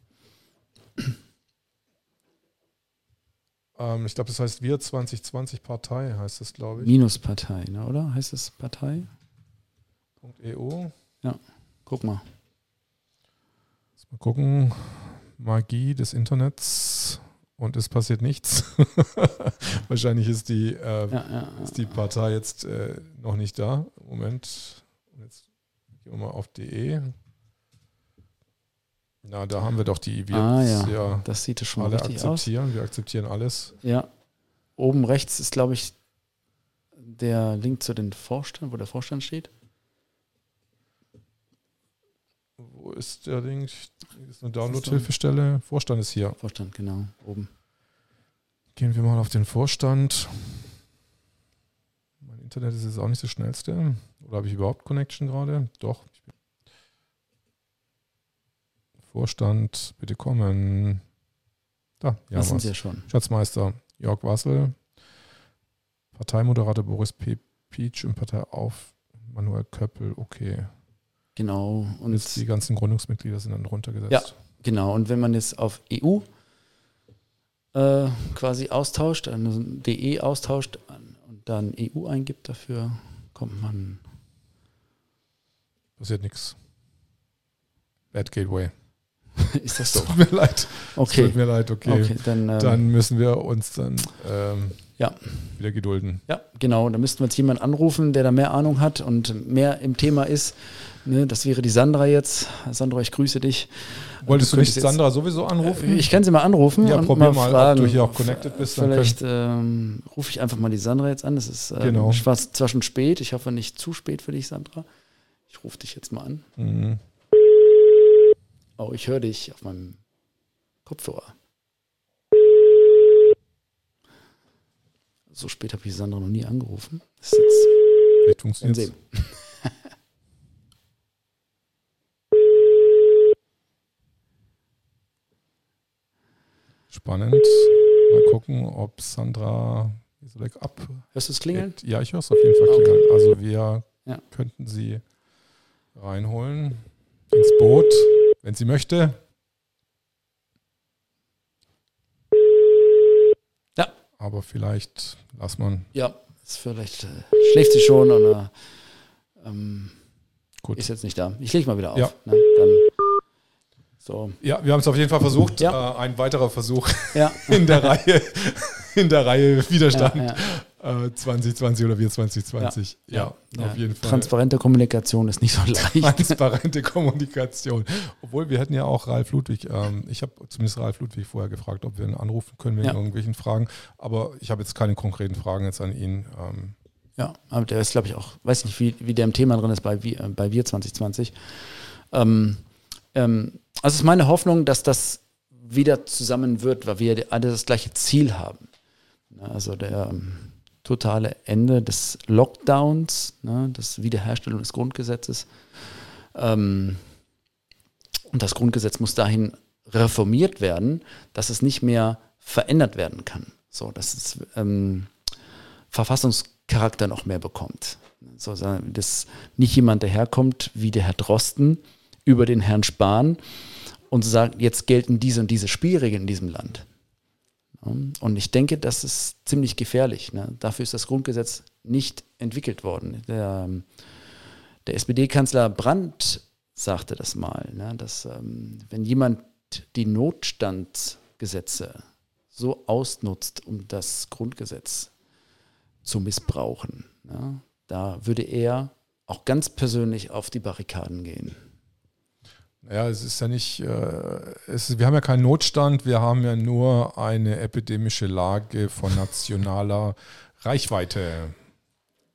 ähm, ich glaube, das heißt wir 2020 Partei, heißt das, glaube ich. Minuspartei, ne, oder? Heißt das Partei? .eu. Ja, guck mal. Mal gucken. Magie des Internets und es passiert nichts. Wahrscheinlich ist die, äh, ja, ja, ist die Partei jetzt äh, noch nicht da. Moment, jetzt gehen wir mal auf DE. Na, da haben wir doch die, wir ah, ja. ja. das sieht schon alle akzeptieren. Aus. Wir akzeptieren alles. Ja, oben rechts ist, glaube ich, der Link zu den Vorstand, wo der Vorstand steht. Wo ist der Link? ist eine Download-Hilfestelle. Vorstand ist hier. Vorstand, genau, oben. Gehen wir mal auf den Vorstand. Internet ist jetzt auch nicht das schnellste. Oder habe ich überhaupt Connection gerade? Doch. Vorstand, bitte kommen. Da, ja, das sind Sie ja schon. Schatzmeister Jörg Wassel, Parteimoderator Boris P. Peach und Parteiauf Manuel Köppel, okay. Genau. Und jetzt die ganzen Gründungsmitglieder sind dann runtergesetzt. Ja, genau. Und wenn man jetzt auf EU äh, quasi austauscht, also DE austauscht und dann EU eingibt, dafür kommt man. Passiert nichts. Bad Gateway. Ist das so? Tut mir leid. Okay. Tut mir leid, okay. okay dann, ähm, dann, müssen wir uns dann ähm, ja. wieder gedulden. Ja, genau. Da müssten wir jetzt jemanden anrufen, der da mehr Ahnung hat und mehr im Thema ist. Ne, das wäre die Sandra jetzt. Sandra, ich grüße dich. Wolltest du, nicht Sandra sowieso anrufen? Ich kann sie mal anrufen. Ja, und probier mal, fragen, ob du hier auch connected bist. Vielleicht ähm, rufe ich einfach mal die Sandra jetzt an. Es ist ähm, genau. zwar schon spät. Ich hoffe nicht zu spät für dich, Sandra. Ich rufe dich jetzt mal an. Mhm. Oh, ich höre dich auf meinem Kopfhörer. So spät habe ich Sandra noch nie angerufen. Das ist jetzt Vielleicht funktioniert Spannend. Mal gucken, ob Sandra ab. Hörst du es klingeln? Ja, ich höre es auf jeden Fall klingeln. Also wir ja. könnten sie reinholen ins Boot, wenn sie möchte. Ja. Aber vielleicht lass man. Ja, ist vielleicht äh, schläft sie schon oder ähm, Gut. ist jetzt nicht da. Ich lege mal wieder auf. Ja. Ne? Dann so. Ja, wir haben es auf jeden Fall versucht. Ja. Äh, ein weiterer Versuch ja. in der Reihe, in der Reihe Widerstand. Ja, äh, 2020 oder wir 2020. Ja, auf jeden Fall. Transparente Kommunikation ist nicht so leicht. Transparente Kommunikation. Obwohl wir hätten ja auch Ralf Ludwig, ähm, ich habe zumindest Ralf Ludwig vorher gefragt, ob wir ihn anrufen können wegen irgendwelchen Fragen. Aber ich habe jetzt keine konkreten Fragen jetzt an ihn. Ähm, ja, aber der ist, glaube ich, auch, weiß nicht, wie, wie der im Thema drin ist bei, äh, bei Wir 2020. Ähm, ähm, also ist meine Hoffnung, dass das wieder zusammen wird, weil wir alle das gleiche Ziel haben. Also der ähm, totale Ende des Lockdowns, ne, das Wiederherstellung des Grundgesetzes. Ähm, und das Grundgesetz muss dahin reformiert werden, dass es nicht mehr verändert werden kann. So, dass es ähm, Verfassungscharakter noch mehr bekommt. So, dass nicht jemand daherkommt wie der Herr Drosten über den Herrn Spahn und sagt, jetzt gelten diese und diese Spielregeln in diesem Land. Und ich denke, das ist ziemlich gefährlich. Ne? Dafür ist das Grundgesetz nicht entwickelt worden. Der, der SPD-Kanzler Brandt sagte das mal, ne? dass ähm, wenn jemand die Notstandsgesetze so ausnutzt, um das Grundgesetz zu missbrauchen, ne? da würde er auch ganz persönlich auf die Barrikaden gehen. Ja, es ist ja nicht, äh, es, wir haben ja keinen Notstand, wir haben ja nur eine epidemische Lage von nationaler Reichweite.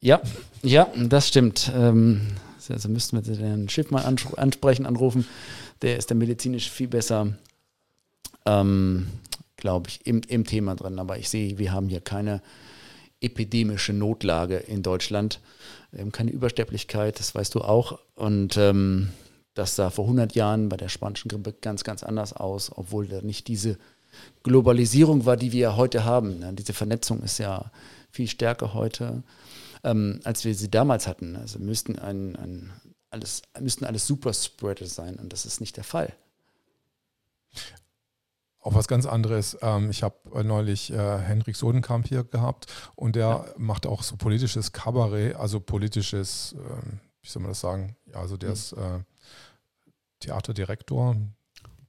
Ja, ja, das stimmt. Ähm, also müssten wir den Schiff mal ansprechen, anrufen. Der ist da medizinisch viel besser, ähm, glaube ich, im, im Thema drin. Aber ich sehe, wir haben hier keine epidemische Notlage in Deutschland. Wir haben keine Übersterblichkeit, das weißt du auch. Und ähm, das sah vor 100 Jahren bei der spanischen Grippe ganz, ganz anders aus, obwohl da nicht diese Globalisierung war, die wir heute haben. Ne? Diese Vernetzung ist ja viel stärker heute, ähm, als wir sie damals hatten. Also müssten ein, ein alles, müssten alles Superspreader sein und das ist nicht der Fall. Auch was ganz anderes. Ähm, ich habe neulich äh, Henrik Sodenkamp hier gehabt und der ja. macht auch so politisches Kabarett, also politisches, ähm, wie soll man das sagen? Ja, also der mhm. ist äh, Theaterdirektor,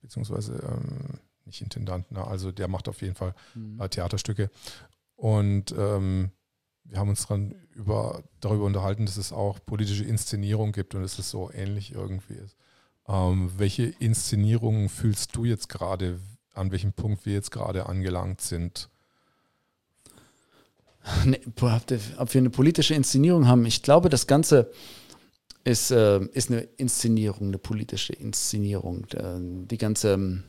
beziehungsweise ähm, nicht Intendant, na, also der macht auf jeden Fall mhm. äh, Theaterstücke. Und ähm, wir haben uns dann über, darüber unterhalten, dass es auch politische Inszenierung gibt und dass es so ähnlich irgendwie ist. Ähm, welche Inszenierungen fühlst du jetzt gerade, an welchem Punkt wir jetzt gerade angelangt sind? Ne, ob wir eine politische Inszenierung haben, ich glaube, das Ganze ist, äh, ist eine Inszenierung, eine politische Inszenierung. Äh, die ganze. Ähm,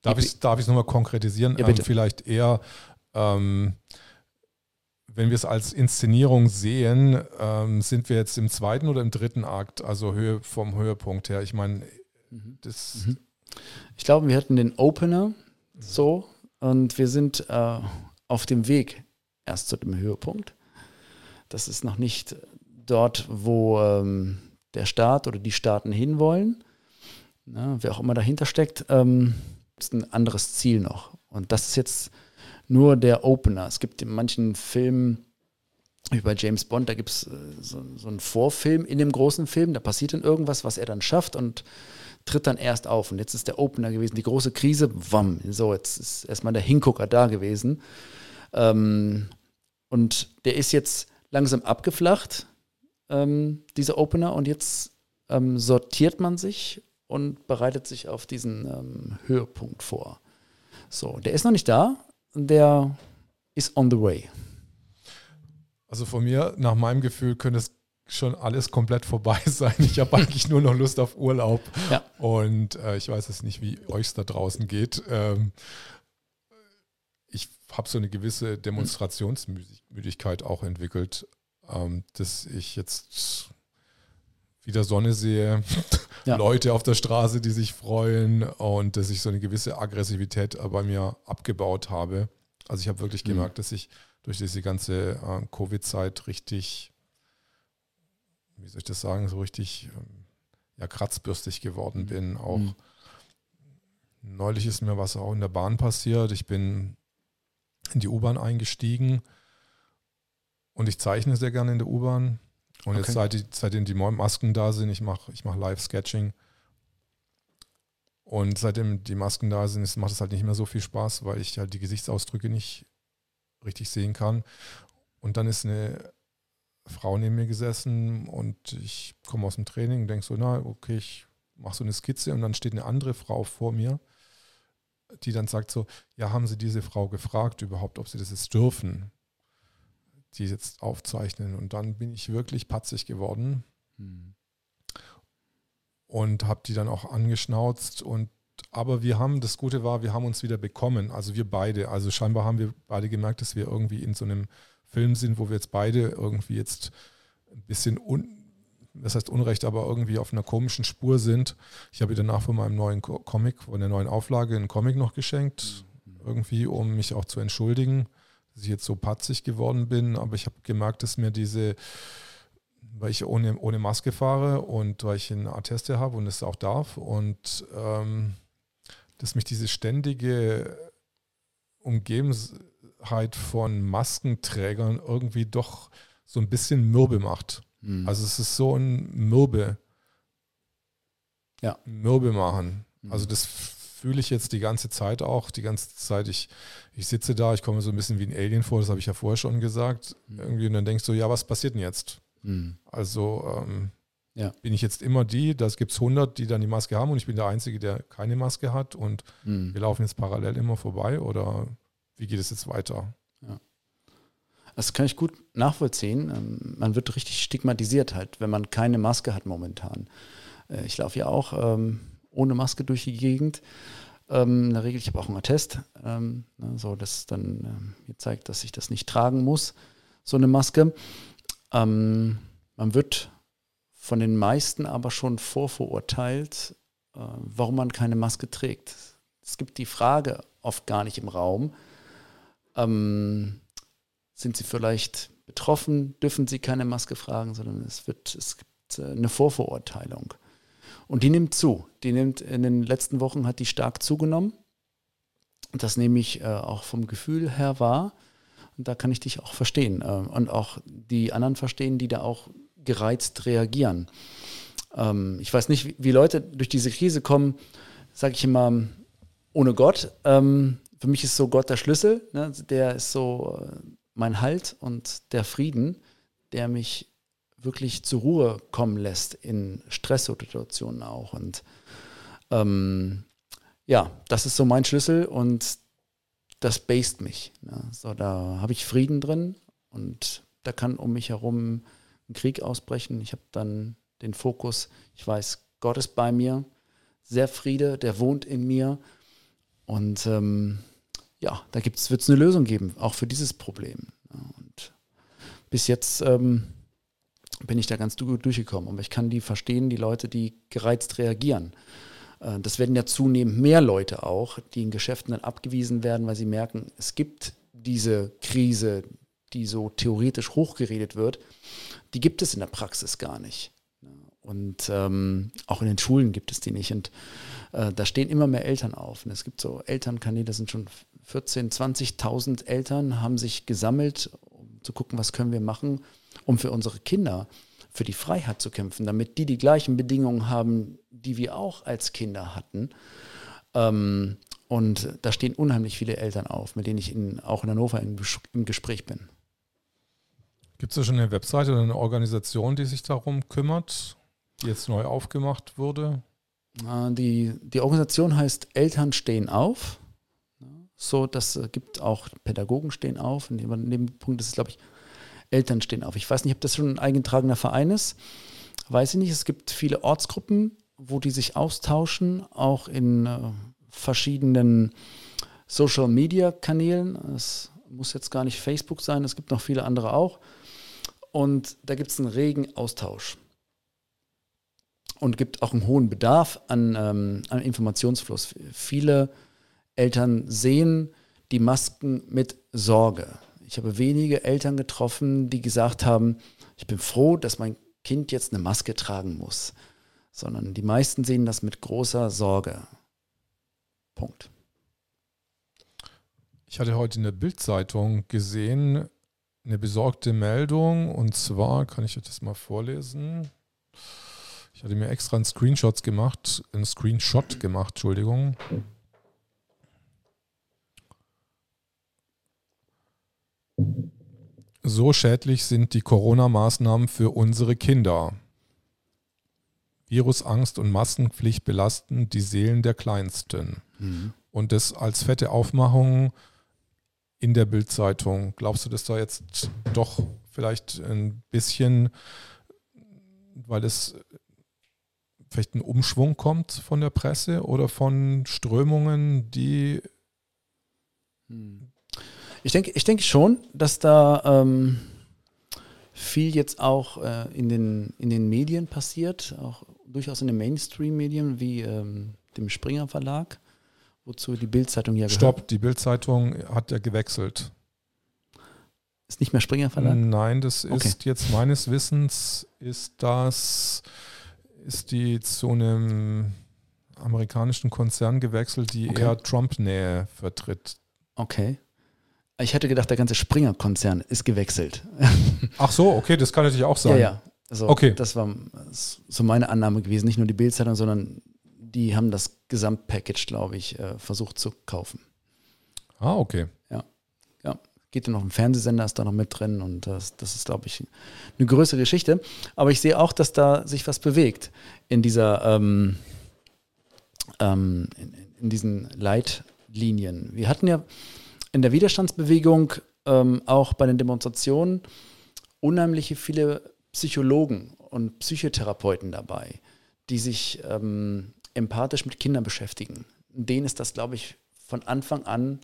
darf ich es darf nochmal konkretisieren? Ja, ähm, vielleicht eher, ähm, wenn wir es als Inszenierung sehen, ähm, sind wir jetzt im zweiten oder im dritten Akt, also Höhe, vom Höhepunkt her. Ich meine, mhm. das. Mhm. Ich glaube, wir hatten den Opener so und wir sind äh, auf dem Weg erst zu dem Höhepunkt. Das ist noch nicht dort, wo ähm, der Staat oder die Staaten hinwollen. Na, wer auch immer dahinter steckt, ähm, ist ein anderes Ziel noch. Und das ist jetzt nur der Opener. Es gibt in manchen Filmen, wie bei James Bond, da gibt es äh, so, so, einen Vorfilm in dem großen Film, da passiert dann irgendwas, was er dann schafft und tritt dann erst auf. Und jetzt ist der Opener gewesen, die große Krise, wamm, so, jetzt ist erstmal der Hingucker da gewesen. Ähm, und der ist jetzt langsam abgeflacht, ähm, dieser Opener, und jetzt ähm, sortiert man sich und bereitet sich auf diesen ähm, Höhepunkt vor. So, der ist noch nicht da, der ist on the way. Also von mir, nach meinem Gefühl, könnte es schon alles komplett vorbei sein. Ich habe eigentlich nur noch Lust auf Urlaub. Ja. Und äh, ich weiß es nicht, wie euch es da draußen geht. Ähm, ich habe so eine gewisse Demonstrationsmüdigkeit auch entwickelt, ähm, dass ich jetzt wieder Sonne sehe, ja. Leute auf der Straße, die sich freuen und dass ich so eine gewisse Aggressivität bei mir abgebaut habe. Also ich habe wirklich mhm. gemerkt, dass ich durch diese ganze äh, Covid-Zeit richtig, wie soll ich das sagen, so richtig ähm, ja, kratzbürstig geworden mhm. bin. Auch mhm. neulich ist mir was auch in der Bahn passiert. Ich bin in die U-Bahn eingestiegen und ich zeichne sehr gerne in der U-Bahn und okay. jetzt seit, seitdem die Masken da sind, ich mache ich mach Live-Sketching. Und seitdem die Masken da sind, macht es halt nicht mehr so viel Spaß, weil ich halt die Gesichtsausdrücke nicht richtig sehen kann. Und dann ist eine Frau neben mir gesessen und ich komme aus dem Training und denke so, na, okay, ich mache so eine Skizze und dann steht eine andere Frau vor mir, die dann sagt so, ja, haben Sie diese Frau gefragt überhaupt, ob Sie das jetzt dürfen? Die jetzt aufzeichnen. Und dann bin ich wirklich patzig geworden mhm. und habe die dann auch angeschnauzt. Und aber wir haben, das Gute war, wir haben uns wieder bekommen. Also wir beide. Also scheinbar haben wir beide gemerkt, dass wir irgendwie in so einem Film sind, wo wir jetzt beide irgendwie jetzt ein bisschen un, das heißt Unrecht, aber irgendwie auf einer komischen Spur sind. Ich habe ihr danach von meinem neuen Comic, von der neuen Auflage, einen Comic noch geschenkt, mhm. irgendwie, um mich auch zu entschuldigen dass ich jetzt so patzig geworden bin, aber ich habe gemerkt, dass mir diese, weil ich ohne, ohne Maske fahre und weil ich eine Atteste habe und es auch darf und ähm, dass mich diese ständige Umgebenheit von Maskenträgern irgendwie doch so ein bisschen mürbe macht. Mhm. Also es ist so ein mürbe. Ja. Mürbe machen. Mhm. Also das fühle ich jetzt die ganze Zeit auch. Die ganze Zeit, ich, ich sitze da, ich komme so ein bisschen wie ein Alien vor, das habe ich ja vorher schon gesagt. Mhm. Irgendwie, und dann denkst du, ja, was passiert denn jetzt? Mhm. Also ähm, ja. bin ich jetzt immer die, das gibt es 100, die dann die Maske haben und ich bin der Einzige, der keine Maske hat und mhm. wir laufen jetzt parallel immer vorbei oder wie geht es jetzt weiter? Ja. Das kann ich gut nachvollziehen. Ähm, man wird richtig stigmatisiert halt, wenn man keine Maske hat momentan. Äh, ich laufe ja auch ähm, ohne Maske durch die Gegend. Ähm, in der Regel, ich habe auch einen Attest, ähm, ne, so dass dann ähm, mir zeigt, dass ich das nicht tragen muss, so eine Maske. Ähm, man wird von den meisten aber schon vorverurteilt, äh, warum man keine Maske trägt. Es gibt die Frage oft gar nicht im Raum, ähm, sind sie vielleicht betroffen, dürfen sie keine Maske fragen, sondern es wird, es gibt äh, eine Vorverurteilung. Und die nimmt zu. Die nimmt in den letzten Wochen hat die stark zugenommen. Das nehme ich äh, auch vom Gefühl her wahr. Und da kann ich dich auch verstehen. Äh, und auch die anderen verstehen, die da auch gereizt reagieren. Ähm, ich weiß nicht, wie, wie, Leute durch diese Krise kommen, sage ich immer, ohne Gott. Ähm, für mich ist so Gott der Schlüssel. Ne? Der ist so äh, mein Halt und der Frieden, der mich wirklich zur Ruhe kommen lässt in Stresssituationen auch. Und ähm, ja, das ist so mein Schlüssel und das based mich. Ne? So, da habe ich Frieden drin und da kann um mich herum ein Krieg ausbrechen. Ich habe dann den Fokus, ich weiß, Gott ist bei mir, sehr Friede, der wohnt in mir. Und ähm, ja, da wird es eine Lösung geben, auch für dieses Problem. Und bis jetzt ähm, bin ich da ganz gut durchgekommen. Aber ich kann die verstehen, die Leute, die gereizt reagieren. Äh, das werden ja zunehmend mehr Leute auch, die in Geschäften dann abgewiesen werden, weil sie merken, es gibt diese Krise, die so theoretisch hochgeredet wird, die gibt es in der Praxis gar nicht. Und ähm, auch in den Schulen gibt es die nicht. Und äh, da stehen immer mehr Eltern auf. Und es gibt so Elternkanäle, das sind schon 14.000, 20.000 Eltern, haben sich gesammelt, um zu gucken, was können wir machen, um für unsere Kinder für die Freiheit zu kämpfen, damit die die gleichen Bedingungen haben, die wir auch als Kinder hatten. Ähm, und da stehen unheimlich viele Eltern auf, mit denen ich in, auch in Hannover in, im Gespräch bin. Gibt es da schon eine Webseite oder eine Organisation, die sich darum kümmert, die jetzt neu aufgemacht wurde? Die, die Organisation heißt Eltern stehen auf. So, das äh, gibt auch Pädagogen stehen auf. In dem, in dem Punkt ist es, glaube ich, Eltern stehen auf. Ich weiß nicht, ob das schon ein eingetragener Verein ist. Weiß ich nicht. Es gibt viele Ortsgruppen, wo die sich austauschen, auch in äh, verschiedenen Social Media Kanälen. Es muss jetzt gar nicht Facebook sein, es gibt noch viele andere auch. Und da gibt es einen regen Austausch. Und gibt auch einen hohen Bedarf an, ähm, an Informationsfluss. Viele Eltern sehen die Masken mit Sorge. Ich habe wenige Eltern getroffen, die gesagt haben, ich bin froh, dass mein Kind jetzt eine Maske tragen muss, sondern die meisten sehen das mit großer Sorge. Punkt. Ich hatte heute in der Bildzeitung gesehen, eine besorgte Meldung und zwar, kann ich euch das mal vorlesen? Ich hatte mir extra einen Screenshot gemacht, einen Screenshot gemacht, Entschuldigung. So schädlich sind die Corona-Maßnahmen für unsere Kinder. Virusangst und Maskenpflicht belasten die Seelen der Kleinsten. Mhm. Und das als fette Aufmachung in der Bildzeitung. Glaubst du, dass da jetzt doch vielleicht ein bisschen, weil es vielleicht ein Umschwung kommt von der Presse oder von Strömungen, die hm. Ich denke, ich denke schon, dass da ähm, viel jetzt auch äh, in, den, in den Medien passiert, auch durchaus in den Mainstream-Medien wie ähm, dem Springer Verlag, wozu die Bildzeitung ja gehört. Stopp, die Bildzeitung hat ja gewechselt. Ist nicht mehr Springer Verlag? Nein, das ist okay. jetzt meines Wissens ist das ist die zu einem amerikanischen Konzern gewechselt, die okay. eher Trump-Nähe vertritt. Okay. Ich hätte gedacht, der ganze Springer-Konzern ist gewechselt. Ach so, okay, das kann natürlich auch sein. Ja, ja. Also, okay. Das war so meine Annahme gewesen. Nicht nur die Bildzeitung, sondern die haben das Gesamtpackage, glaube ich, äh, versucht zu kaufen. Ah, okay. Ja. Ja. Geht ja noch ein Fernsehsender, ist da noch mit drin und das, das ist, glaube ich, eine größere Geschichte. Aber ich sehe auch, dass da sich was bewegt in dieser, ähm, ähm, in, in diesen Leitlinien. Wir hatten ja in der Widerstandsbewegung, ähm, auch bei den Demonstrationen, unheimliche viele Psychologen und Psychotherapeuten dabei, die sich ähm, empathisch mit Kindern beschäftigen. Denen ist das, glaube ich, von Anfang an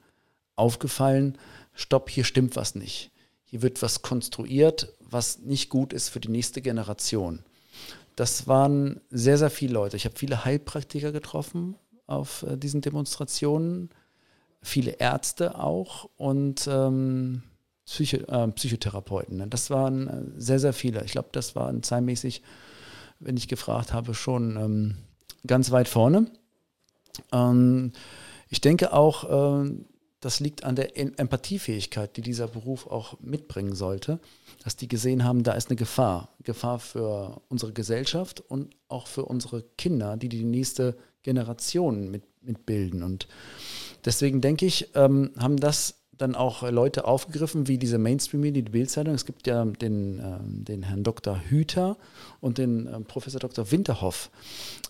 aufgefallen, stopp, hier stimmt was nicht. Hier wird was konstruiert, was nicht gut ist für die nächste Generation. Das waren sehr, sehr viele Leute. Ich habe viele Heilpraktiker getroffen auf äh, diesen Demonstrationen, viele Ärzte auch und ähm, Psycho, äh, Psychotherapeuten. Ne? Das waren äh, sehr, sehr viele. Ich glaube, das waren zahlenmäßig, wenn ich gefragt habe, schon ähm, ganz weit vorne. Ähm, ich denke auch, äh, das liegt an der Empathiefähigkeit, die dieser Beruf auch mitbringen sollte, dass die gesehen haben, da ist eine Gefahr. Gefahr für unsere Gesellschaft und auch für unsere Kinder, die die nächste Generation mit, mitbilden. Und Deswegen denke ich, ähm, haben das dann auch Leute aufgegriffen, wie diese Mainstream-Medien, die Bildzeitung. Es gibt ja den, äh, den Herrn Dr. Hüter und den äh, Professor Dr. Winterhoff,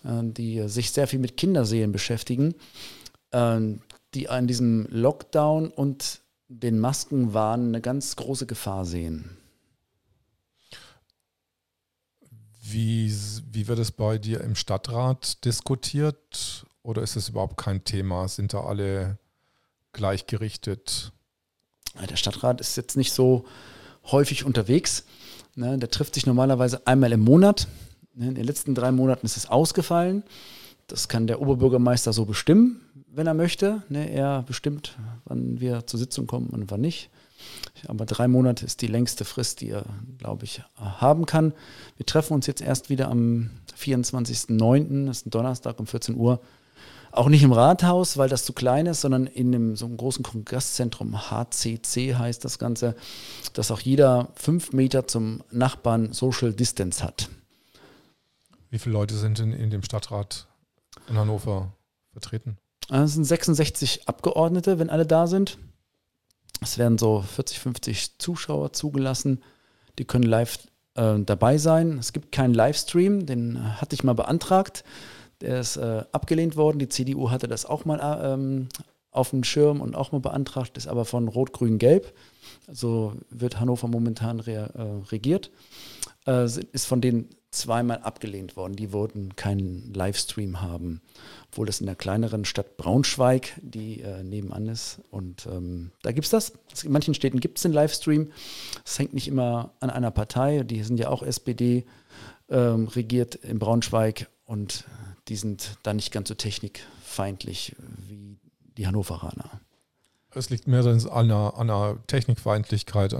äh, die sich sehr viel mit Kinderseelen beschäftigen, ähm, die an diesem Lockdown und den Maskenwahn eine ganz große Gefahr sehen. Wie, wie wird es bei dir im Stadtrat diskutiert? Oder ist es überhaupt kein Thema? Sind da alle gleichgerichtet? Der Stadtrat ist jetzt nicht so häufig unterwegs. Ne, der trifft sich normalerweise einmal im Monat. Ne, in den letzten drei Monaten ist es ausgefallen. Das kann der Oberbürgermeister so bestimmen, wenn er möchte. Ne, er bestimmt, wann wir zur Sitzung kommen und wann nicht. Aber drei Monate ist die längste Frist, die er, glaube ich, haben kann. Wir treffen uns jetzt erst wieder am 24.09., das ist ein Donnerstag um 14 Uhr. Auch nicht im Rathaus, weil das zu klein ist, sondern in einem, so einem großen Kongresszentrum, HCC heißt das Ganze, dass auch jeder fünf Meter zum Nachbarn Social Distance hat. Wie viele Leute sind in, in dem Stadtrat in Hannover vertreten? Es sind 66 Abgeordnete, wenn alle da sind. Es werden so 40, 50 Zuschauer zugelassen. Die können live äh, dabei sein. Es gibt keinen Livestream, den hatte ich mal beantragt. Der ist äh, abgelehnt worden. Die CDU hatte das auch mal äh, ähm, auf dem Schirm und auch mal beantragt, ist aber von Rot-Grün-Gelb. So wird Hannover momentan re, äh, regiert. Äh, ist von den zweimal abgelehnt worden. Die wollten keinen Livestream haben, obwohl das in der kleineren Stadt Braunschweig, die äh, nebenan ist. Und ähm, da gibt es das. In manchen Städten gibt es den Livestream. Es hängt nicht immer an einer Partei. Die sind ja auch SPD ähm, regiert in Braunschweig und die sind da nicht ganz so technikfeindlich wie die Hannoveraner. Es liegt mehr an einer, an einer Technikfeindlichkeit,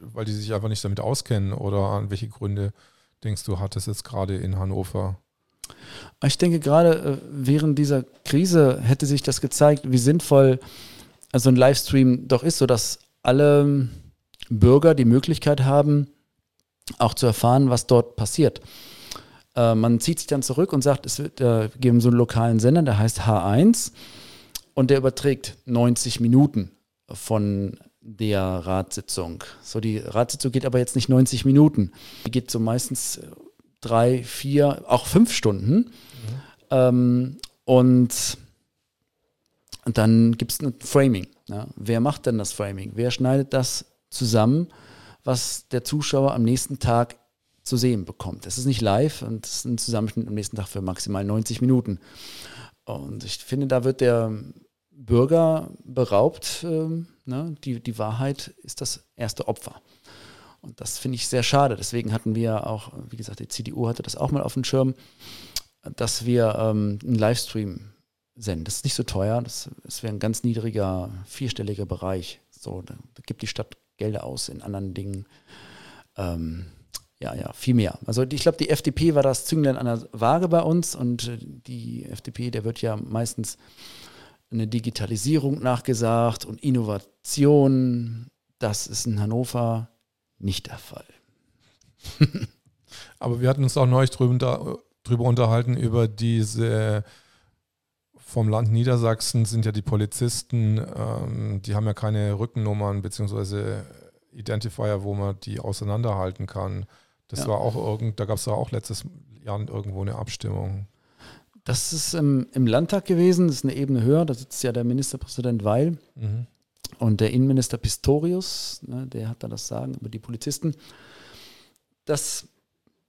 weil die sich einfach nicht damit auskennen oder an welche Gründe denkst du, hat es jetzt gerade in Hannover? Ich denke, gerade äh, während dieser Krise hätte sich das gezeigt, wie sinnvoll so ein Livestream doch ist, sodass alle Bürger die Möglichkeit haben, auch zu erfahren, was dort passiert. Äh, man zieht sich dann zurück und sagt, es wird, äh, geben so einen lokalen Sender, der heißt H1 und der überträgt 90 Minuten von der Ratssitzung. So, die Ratssitzung geht aber jetzt nicht 90 Minuten. Die geht so meistens drei, vier, auch fünf Stunden. Mhm. Ähm, und dann gibt es ein Framing. Ja. Wer macht denn das Framing? Wer schneidet das zusammen, was der Zuschauer am nächsten Tag zu sehen bekommt? Das ist nicht live und das ist ein Zusammenschnitt am nächsten Tag für maximal 90 Minuten. Und ich finde, da wird der Bürger beraubt. Ähm, ne? die, die Wahrheit ist das erste Opfer. Und das finde ich sehr schade. Deswegen hatten wir auch, wie gesagt, die CDU hatte das auch mal auf dem Schirm, dass wir ähm, einen Livestream senden. Das ist nicht so teuer. Das, das wäre ein ganz niedriger, vierstelliger Bereich. So, da, da gibt die Stadt Gelder aus in anderen Dingen. Ähm, ja, ja, viel mehr. Also ich glaube, die FDP war das Zünglein an der Waage bei uns und äh, die FDP, der wird ja meistens eine Digitalisierung nachgesagt und Innovation. Das ist in Hannover nicht der Fall. Aber wir hatten uns auch neulich drüber, drüber unterhalten, über diese vom Land Niedersachsen sind ja die Polizisten, ähm, die haben ja keine Rückennummern bzw. Identifier, wo man die auseinanderhalten kann. Das ja. war auch irgend, da gab es ja auch letztes Jahr irgendwo eine Abstimmung. Das ist im, im, Landtag gewesen, das ist eine Ebene höher, da sitzt ja der Ministerpräsident Weil mhm. und der Innenminister Pistorius, ne, der hat da das Sagen über die Polizisten. Das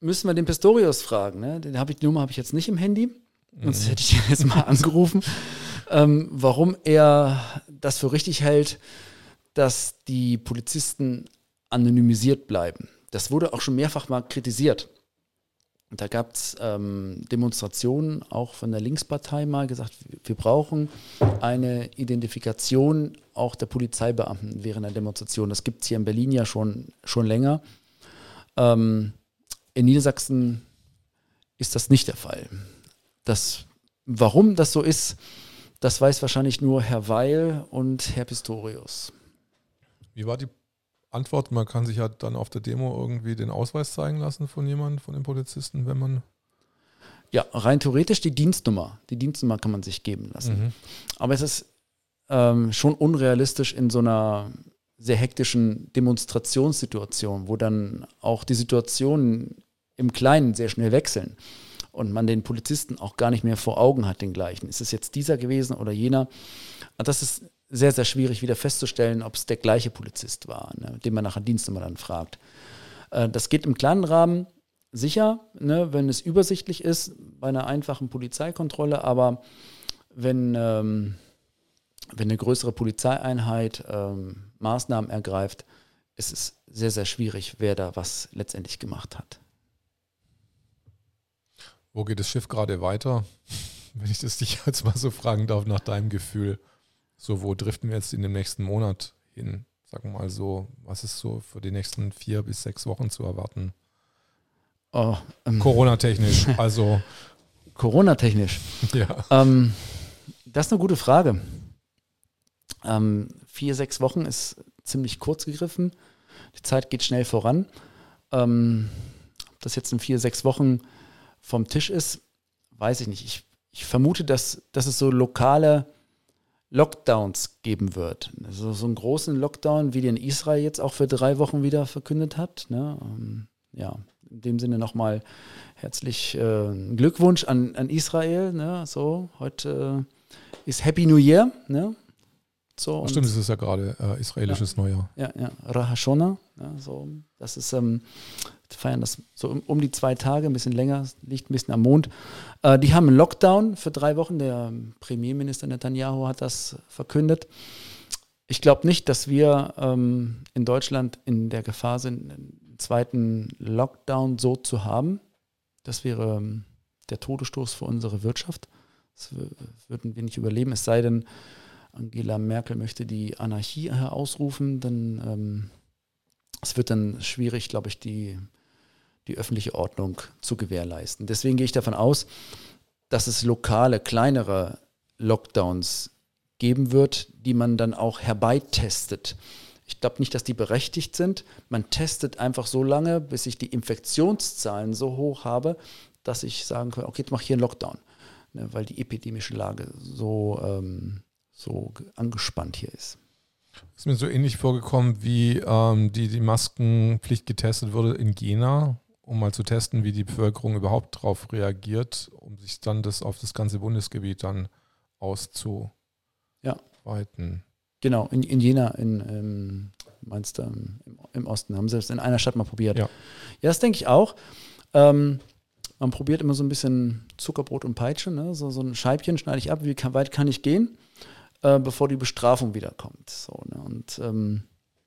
müssen wir den Pistorius fragen. Ne? Den hab ich, die Nummer habe ich jetzt nicht im Handy, mhm. sonst hätte ich ihn jetzt mal angerufen, ähm, warum er das für richtig hält, dass die Polizisten anonymisiert bleiben. Das wurde auch schon mehrfach mal kritisiert. Da gab es ähm, Demonstrationen, auch von der Linkspartei mal gesagt, wir brauchen eine Identifikation auch der Polizeibeamten während der Demonstration. Das gibt es hier in Berlin ja schon, schon länger. Ähm, in Niedersachsen ist das nicht der Fall. Das, warum das so ist, das weiß wahrscheinlich nur Herr Weil und Herr Pistorius. Wie war die Antwort, man kann sich ja dann auf der Demo irgendwie den Ausweis zeigen lassen von jemandem, von den Polizisten, wenn man. Ja, rein theoretisch die Dienstnummer. Die Dienstnummer kann man sich geben lassen. Mhm. Aber es ist ähm, schon unrealistisch in so einer sehr hektischen Demonstrationssituation, wo dann auch die Situationen im Kleinen sehr schnell wechseln und man den Polizisten auch gar nicht mehr vor Augen hat, den gleichen. Ist es jetzt dieser gewesen oder jener? Das ist sehr, sehr schwierig wieder festzustellen, ob es der gleiche Polizist war, ne, den man nach der Dienstnummer dann fragt. Äh, das geht im kleinen Rahmen sicher, ne, wenn es übersichtlich ist, bei einer einfachen Polizeikontrolle, aber wenn, ähm, wenn eine größere Polizeieinheit ähm, Maßnahmen ergreift, es ist sehr, sehr schwierig, wer da was letztendlich gemacht hat. Wo geht das Schiff gerade weiter? Wenn ich das dich jetzt mal so fragen darf, nach deinem Gefühl. So, wo driften wir jetzt in dem nächsten Monat hin? Sagen wir mal so, was ist so für die nächsten vier bis sechs Wochen zu erwarten? Oh, ähm, Corona-technisch, also. Corona-technisch. Ja. Ähm, das ist eine gute Frage. Ähm, vier, sechs Wochen ist ziemlich kurz gegriffen. Die Zeit geht schnell voran. Ähm, ob das jetzt in vier, sechs Wochen vom Tisch ist, weiß ich nicht. Ich, ich vermute, dass, dass es so lokale Lockdowns geben wird. Also so einen großen Lockdown, wie den Israel jetzt auch für drei Wochen wieder verkündet hat. Ne? Ähm, ja, in dem Sinne nochmal herzlich äh, Glückwunsch an, an Israel. Ne? So, heute äh, ist Happy New Year. Ne? So, Stimmt, es ist ja gerade äh, israelisches ja, Neujahr. Ja, ja, Rahashona. Ja, so, das ist, ähm, feiern das so um, um, die zwei Tage, ein bisschen länger, liegt ein bisschen am Mond. Äh, die haben einen Lockdown für drei Wochen. Der Premierminister Netanyahu hat das verkündet. Ich glaube nicht, dass wir ähm, in Deutschland in der Gefahr sind, einen zweiten Lockdown so zu haben. Das wäre ähm, der Todesstoß für unsere Wirtschaft. Das würden wir nicht überleben, es sei denn, Angela Merkel möchte die Anarchie ausrufen, dann ähm, es wird dann schwierig, glaube ich, die, die öffentliche Ordnung zu gewährleisten. Deswegen gehe ich davon aus, dass es lokale, kleinere Lockdowns geben wird, die man dann auch herbeitestet. Ich glaube nicht, dass die berechtigt sind. Man testet einfach so lange, bis ich die Infektionszahlen so hoch habe, dass ich sagen kann, okay, jetzt mache ich hier einen Lockdown, ne, weil die epidemische Lage so ähm, so angespannt hier ist. Ist mir so ähnlich vorgekommen, wie ähm, die, die Maskenpflicht getestet wurde in Jena, um mal zu testen, wie die Bevölkerung überhaupt darauf reagiert, um sich dann das auf das ganze Bundesgebiet dann auszuweiten. Ja. Genau, in, in Jena, in ähm, meinst du, im, im, Osten, haben sie es in einer Stadt mal probiert. Ja, ja das denke ich auch. Ähm, man probiert immer so ein bisschen Zuckerbrot und Peitsche, ne? so, so ein Scheibchen schneide ich ab, wie kann, weit kann ich gehen? äh, bevor die Bestrafung wiederkommt. So, ne? Und ähm,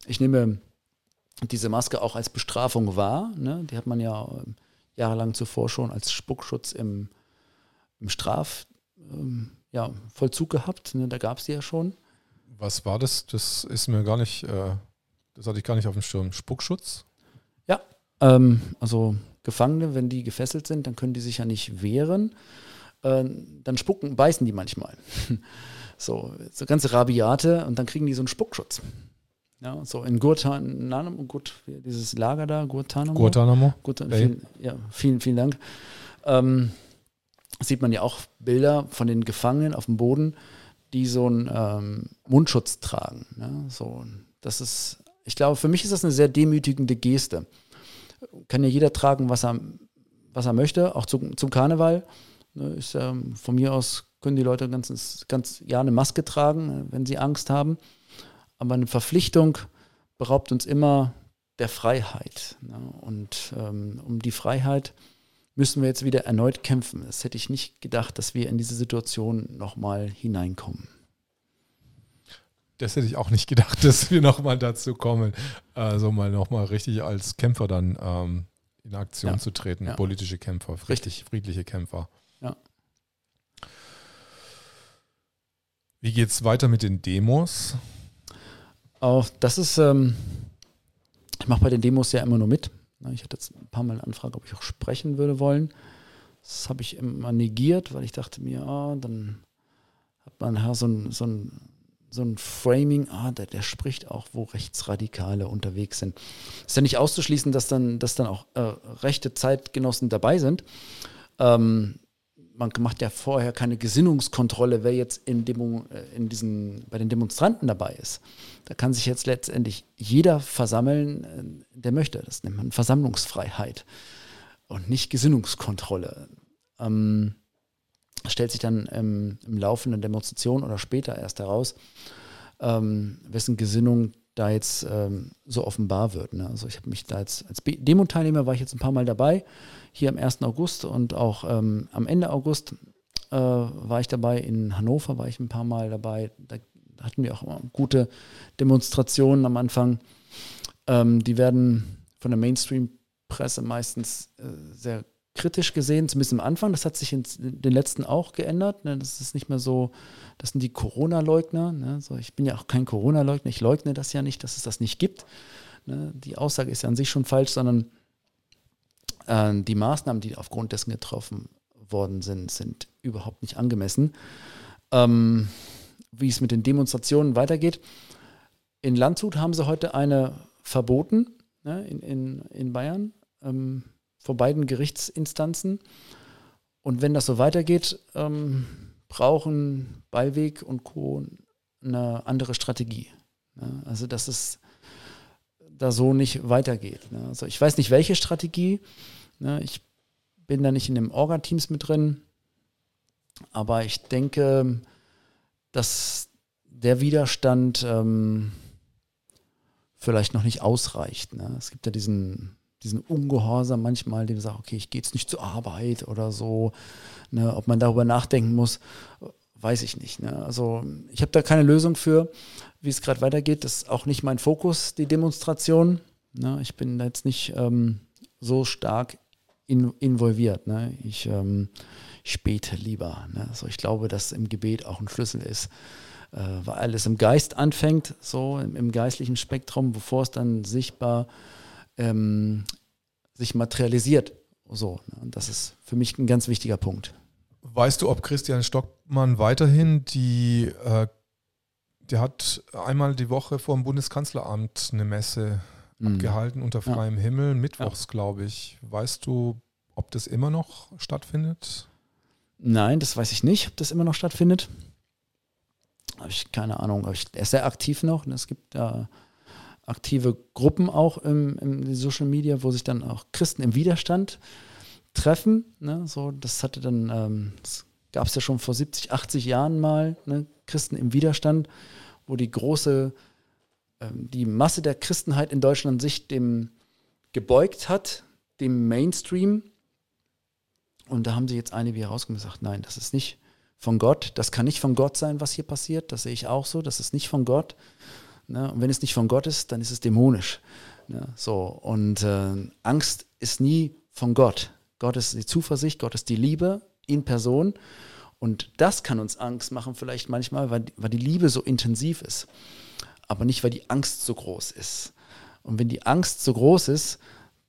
ich nehme diese Maske auch als Bestrafung wahr. Ne? Die hat man ja äh, jahrelang zuvor schon als Spuckschutz im, im Strafvollzug ähm, ja, gehabt. Ne? Da gab es die ja schon. Was war das? Das ist mir gar nicht, äh, das hatte ich gar nicht auf dem Schirm. Spuckschutz? Ja, ähm, also Gefangene, wenn die gefesselt sind, dann können die sich ja nicht wehren. Äh, dann spucken, beißen die manchmal. So, so ganz rabiate und dann kriegen die so einen Spuckschutz. Ja, so in Guantanamo, gut, dieses Lager da, Guantanamo. Guantanamo. Gut, vielen, ja, vielen, vielen Dank. Ähm, sieht man ja auch Bilder von den Gefangenen auf dem Boden, die so einen ähm, Mundschutz tragen. Ja, so, das ist, ich glaube, für mich ist das eine sehr demütigende Geste. Kann ja jeder tragen, was er, was er möchte, auch zu, zum Karneval. Ne, ist ähm, von mir aus können die Leute ganz, ganz ja eine Maske tragen, wenn sie Angst haben. Aber eine Verpflichtung beraubt uns immer der Freiheit. Ne? Und ähm, um die Freiheit müssen wir jetzt wieder erneut kämpfen. Das hätte ich nicht gedacht, dass wir in diese Situation nochmal hineinkommen. Das hätte ich auch nicht gedacht, dass wir nochmal dazu kommen, also mal nochmal richtig als Kämpfer dann ähm, in Aktion ja. zu treten, ja. politische Kämpfer, richtig, friedliche Kämpfer. Ja. Wie geht es weiter mit den Demos? Oh, das ist, ähm, ich mache bei den Demos ja immer nur mit. Ich hatte jetzt ein paar Mal eine Anfrage, ob ich auch sprechen würde wollen. Das habe ich immer negiert, weil ich dachte mir, oh, dann hat man ja, so ein, so ein, so ein Framing, ah, der, der spricht auch, wo Rechtsradikale unterwegs sind. Ist ja nicht auszuschließen, dass dann, dass dann auch äh, rechte Zeitgenossen dabei sind. Ähm, man macht ja vorher keine Gesinnungskontrolle, wer jetzt in, Demo, äh, in diesen, bei den Demonstranten dabei ist. Da kann sich jetzt letztendlich jeder versammeln, äh, der möchte. Das nennt man Versammlungsfreiheit und nicht Gesinnungskontrolle. Ähm, stellt sich dann im, im Laufe einer Demonstration oder später erst heraus, ähm, wessen Gesinnung da jetzt ähm, so offenbar wird. Ne? Also ich habe mich da jetzt als Demo-Teilnehmer war ich jetzt ein paar Mal dabei hier am 1. August und auch ähm, am Ende August äh, war ich dabei. In Hannover war ich ein paar Mal dabei. Da hatten wir auch gute Demonstrationen am Anfang. Ähm, die werden von der Mainstream-Presse meistens äh, sehr kritisch gesehen, zumindest am Anfang. Das hat sich in den letzten auch geändert. Ne? Das ist nicht mehr so, das sind die Corona-Leugner. Ne? So, ich bin ja auch kein Corona-Leugner, ich leugne das ja nicht, dass es das nicht gibt. Ne? Die Aussage ist ja an sich schon falsch, sondern die Maßnahmen, die aufgrund dessen getroffen worden sind, sind überhaupt nicht angemessen. Ähm, wie es mit den Demonstrationen weitergeht. In Landshut haben sie heute eine verboten, ne, in, in, in Bayern. Ähm, vor beiden Gerichtsinstanzen. Und wenn das so weitergeht, ähm, brauchen Beiweg und Co. eine andere Strategie. Ne? Also, dass es da so nicht weitergeht. Ne? Also, ich weiß nicht, welche Strategie. Ne? Ich bin da nicht in den Orga-Teams mit drin. Aber ich denke, dass der Widerstand ähm, vielleicht noch nicht ausreicht. Ne? Es gibt ja diesen diesen Ungehorsam manchmal, dem sagt, okay, ich gehe jetzt nicht zur Arbeit oder so. Ne, ob man darüber nachdenken muss, weiß ich nicht. Ne? Also ich habe da keine Lösung für, wie es gerade weitergeht. Das ist auch nicht mein Fokus, die Demonstration. Ne? Ich bin da jetzt nicht ähm, so stark in, involviert. Ne? Ich, ähm, ich bete lieber. Ne? Also ich glaube, dass im Gebet auch ein Schlüssel ist. Äh, weil alles im Geist anfängt, so im, im geistlichen Spektrum, bevor es dann sichtbar ähm, sich materialisiert. So, ne? und das ist für mich ein ganz wichtiger Punkt. Weißt du, ob Christian Stockmann weiterhin die, äh, der hat einmal die Woche vor dem Bundeskanzleramt eine Messe mhm. abgehalten unter freiem ja. Himmel, mittwochs, ja. glaube ich. Weißt du, ob das immer noch stattfindet? Nein, das weiß ich nicht, ob das immer noch stattfindet. Habe ich keine Ahnung. Er ist sehr aktiv noch. Und es gibt da aktive Gruppen auch im, im Social Media, wo sich dann auch Christen im Widerstand treffen. Ne? So, das hatte dann, ähm, gab es ja schon vor 70, 80 Jahren mal, ne? Christen im Widerstand, wo die große, ähm, die Masse der Christenheit in Deutschland sich dem gebeugt hat, dem Mainstream. Und da haben sie jetzt einige herausgekommen und gesagt, nein, das ist nicht von Gott, das kann nicht von Gott sein, was hier passiert, das sehe ich auch so, das ist nicht von Gott, Ne? Und wenn es nicht von Gott ist, dann ist es dämonisch. Ne? So, und äh, Angst ist nie von Gott. Gott ist die Zuversicht, Gott ist die Liebe in Person. Und das kann uns Angst machen, vielleicht manchmal, weil, weil die Liebe so intensiv ist. Aber nicht, weil die Angst so groß ist. Und wenn die Angst so groß ist,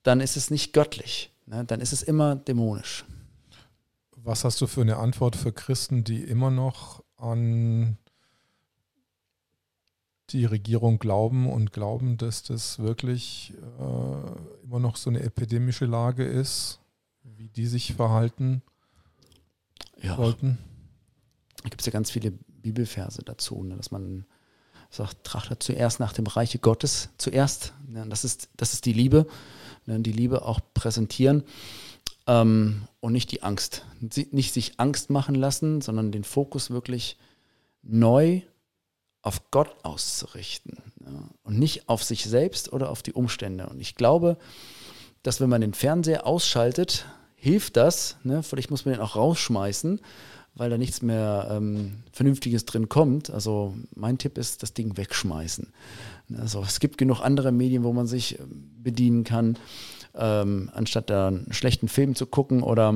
dann ist es nicht göttlich. Ne? Dann ist es immer dämonisch. Was hast du für eine Antwort für Christen, die immer noch an die Regierung glauben und glauben, dass das wirklich äh, immer noch so eine epidemische Lage ist, wie die sich verhalten ja. sollten. Da gibt es ja ganz viele Bibelverse dazu, ne, dass man sagt, trachtet zuerst nach dem Reiche Gottes, zuerst. Ne, das, ist, das ist die Liebe, ne, die Liebe auch präsentieren ähm, und nicht die Angst. Nicht sich Angst machen lassen, sondern den Fokus wirklich neu auf Gott auszurichten ja, und nicht auf sich selbst oder auf die Umstände. Und ich glaube, dass wenn man den Fernseher ausschaltet, hilft das. Ne? Vielleicht muss man den auch rausschmeißen, weil da nichts mehr ähm, Vernünftiges drin kommt. Also mein Tipp ist, das Ding wegschmeißen. Also es gibt genug andere Medien, wo man sich ähm, bedienen kann, ähm, anstatt da einen schlechten Film zu gucken oder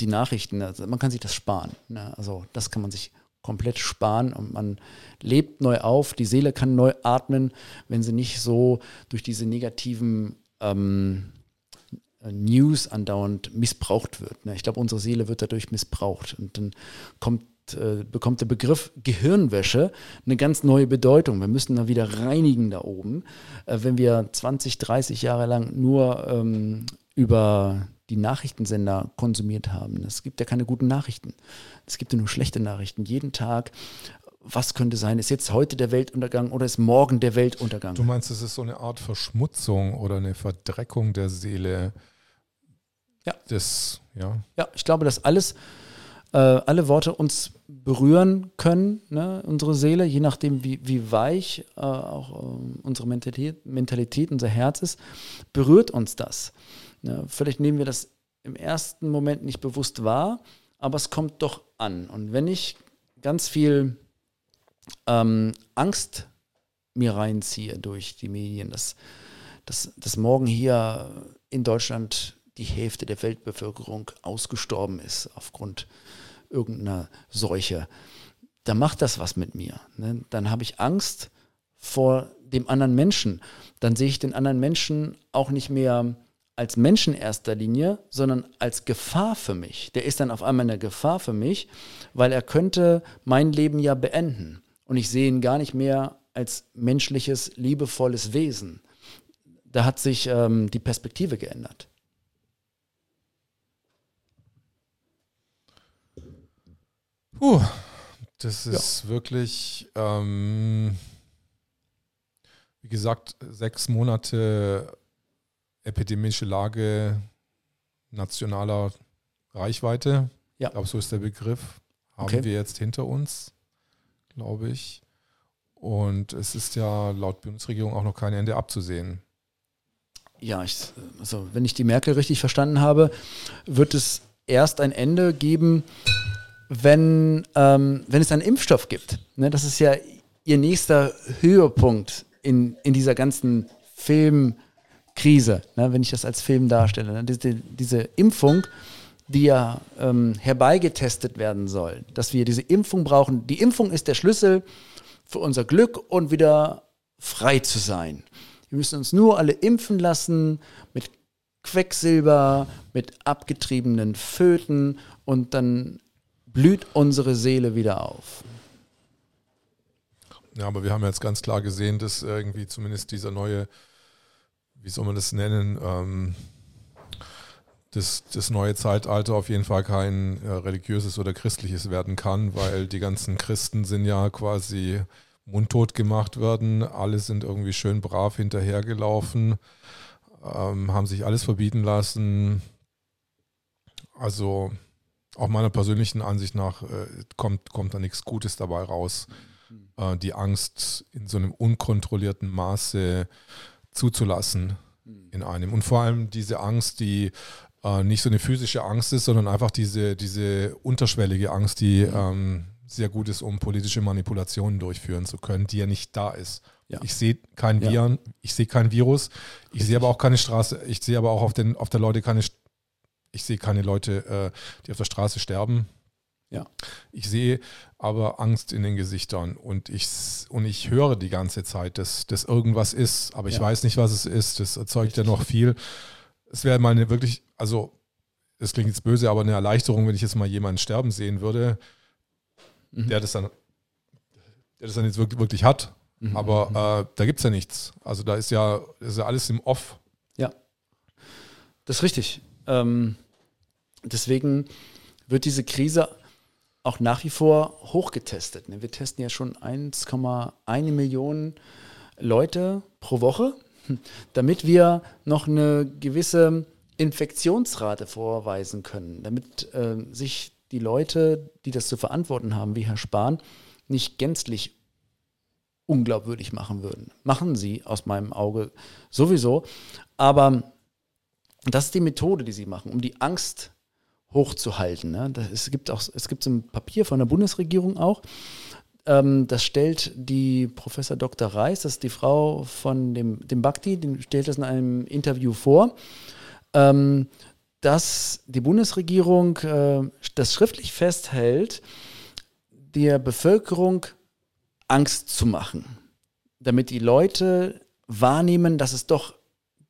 die Nachrichten. Also man kann sich das sparen. Ne? Also das kann man sich komplett sparen und man lebt neu auf, die Seele kann neu atmen, wenn sie nicht so durch diese negativen ähm, News andauernd missbraucht wird. Ne? Ich glaube, unsere Seele wird dadurch missbraucht und dann kommt äh, bekommt der Begriff Gehirnwäsche eine ganz neue Bedeutung. Wir müssen da wieder reinigen da oben. Äh, wenn wir 20, 30 Jahre lang nur ähm, über die Nachrichtensender konsumiert haben. Es gibt ja keine guten Nachrichten. Es gibt ja nur schlechte Nachrichten. Jeden Tag was könnte sein? Ist jetzt heute der Weltuntergang oder ist morgen der Weltuntergang? Du meinst, es ist so eine Art Verschmutzung oder eine Verdreckung der Seele? Ja. Das, ja. Ja, ich glaube, dass alles, äh, alle Worte uns berühren können, ne? unsere Seele, je nachdem, wie, wie weich äh, auch äh, unsere Mentalität, Mentalität, unser Herz ist, berührt uns das. Ja, vielleicht nehmen wir das im ersten Moment nicht bewusst wahr, aber es kommt doch an. Und wenn ich ganz viel ähm, Angst mir reinziehe durch die Medien, dass, dass, dass morgen hier in Deutschland die Hälfte der Weltbevölkerung ausgestorben ist aufgrund irgendeiner Seuche, dann macht das was mit mir. Ne? Dann habe ich Angst vor dem anderen Menschen. Dann sehe ich den anderen Menschen auch nicht mehr als Menschen erster Linie, sondern als Gefahr für mich. Der ist dann auf einmal eine Gefahr für mich, weil er könnte mein Leben ja beenden. Und ich sehe ihn gar nicht mehr als menschliches, liebevolles Wesen. Da hat sich ähm, die Perspektive geändert. Puh, das ist ja. wirklich, ähm, wie gesagt, sechs Monate epidemische Lage nationaler Reichweite. Ja. Ich glaube, so ist der Begriff. Haben okay. wir jetzt hinter uns, glaube ich. Und es ist ja laut Bundesregierung auch noch kein Ende abzusehen. Ja, ich, also wenn ich die Merkel richtig verstanden habe, wird es erst ein Ende geben, wenn, ähm, wenn es einen Impfstoff gibt. Ne, das ist ja ihr nächster Höhepunkt in, in dieser ganzen Filmkrise, ne, wenn ich das als Film darstelle. Ne, diese, diese Impfung, die ja ähm, herbeigetestet werden soll, dass wir diese Impfung brauchen. Die Impfung ist der Schlüssel für unser Glück und wieder frei zu sein. Wir müssen uns nur alle impfen lassen mit Quecksilber, mit abgetriebenen Föten und dann blüht unsere Seele wieder auf. Ja, aber wir haben jetzt ganz klar gesehen, dass irgendwie zumindest dieser neue, wie soll man das nennen, ähm, das, das neue Zeitalter auf jeden Fall kein äh, religiöses oder christliches werden kann, weil die ganzen Christen sind ja quasi mundtot gemacht worden. Alle sind irgendwie schön brav hinterhergelaufen, ähm, haben sich alles verbieten lassen. Also auch meiner persönlichen Ansicht nach äh, kommt, kommt da nichts Gutes dabei raus, mhm. äh, die Angst in so einem unkontrollierten Maße zuzulassen mhm. in einem. Und vor allem diese Angst, die äh, nicht so eine physische Angst ist, sondern einfach diese, diese unterschwellige Angst, die mhm. ähm, sehr gut ist, um politische Manipulationen durchführen zu können, die ja nicht da ist. Ja. Ich sehe kein Viren, ja. ich sehe kein Virus, ich sehe aber auch keine Straße, ich sehe aber auch auf, den, auf der Leute keine ich sehe keine Leute, äh, die auf der Straße sterben. Ja. Ich sehe aber Angst in den Gesichtern und ich, und ich höre die ganze Zeit, dass das irgendwas ist, aber ich ja. weiß nicht, was es ist. Das erzeugt Richtig. ja noch viel. Es wäre mal eine wirklich, also es klingt jetzt böse, aber eine Erleichterung, wenn ich jetzt mal jemanden sterben sehen würde, mhm. der das dann, der das dann jetzt wirklich, wirklich hat. Mhm. Aber äh, da gibt es ja nichts. Also da ist ja, ist ja alles im Off. Ja. Das ist richtig. Ähm, deswegen wird diese Krise auch nach wie vor hochgetestet. Ne? Wir testen ja schon 1,1 Millionen Leute pro Woche, damit wir noch eine gewisse Infektionsrate vorweisen können, damit äh, sich die Leute, die das zu verantworten haben, wie Herr Spahn, nicht gänzlich unglaubwürdig machen würden. Machen sie aus meinem Auge sowieso. Aber das ist die Methode, die sie machen, um die Angst hochzuhalten. Ne? Das, es gibt auch, es gibt so ein Papier von der Bundesregierung auch. Ähm, das stellt die Professor Dr. Reis, das ist die Frau von dem, dem Bhakti, die stellt das in einem Interview vor, ähm, dass die Bundesregierung äh, das schriftlich festhält, der Bevölkerung Angst zu machen, damit die Leute wahrnehmen, dass es doch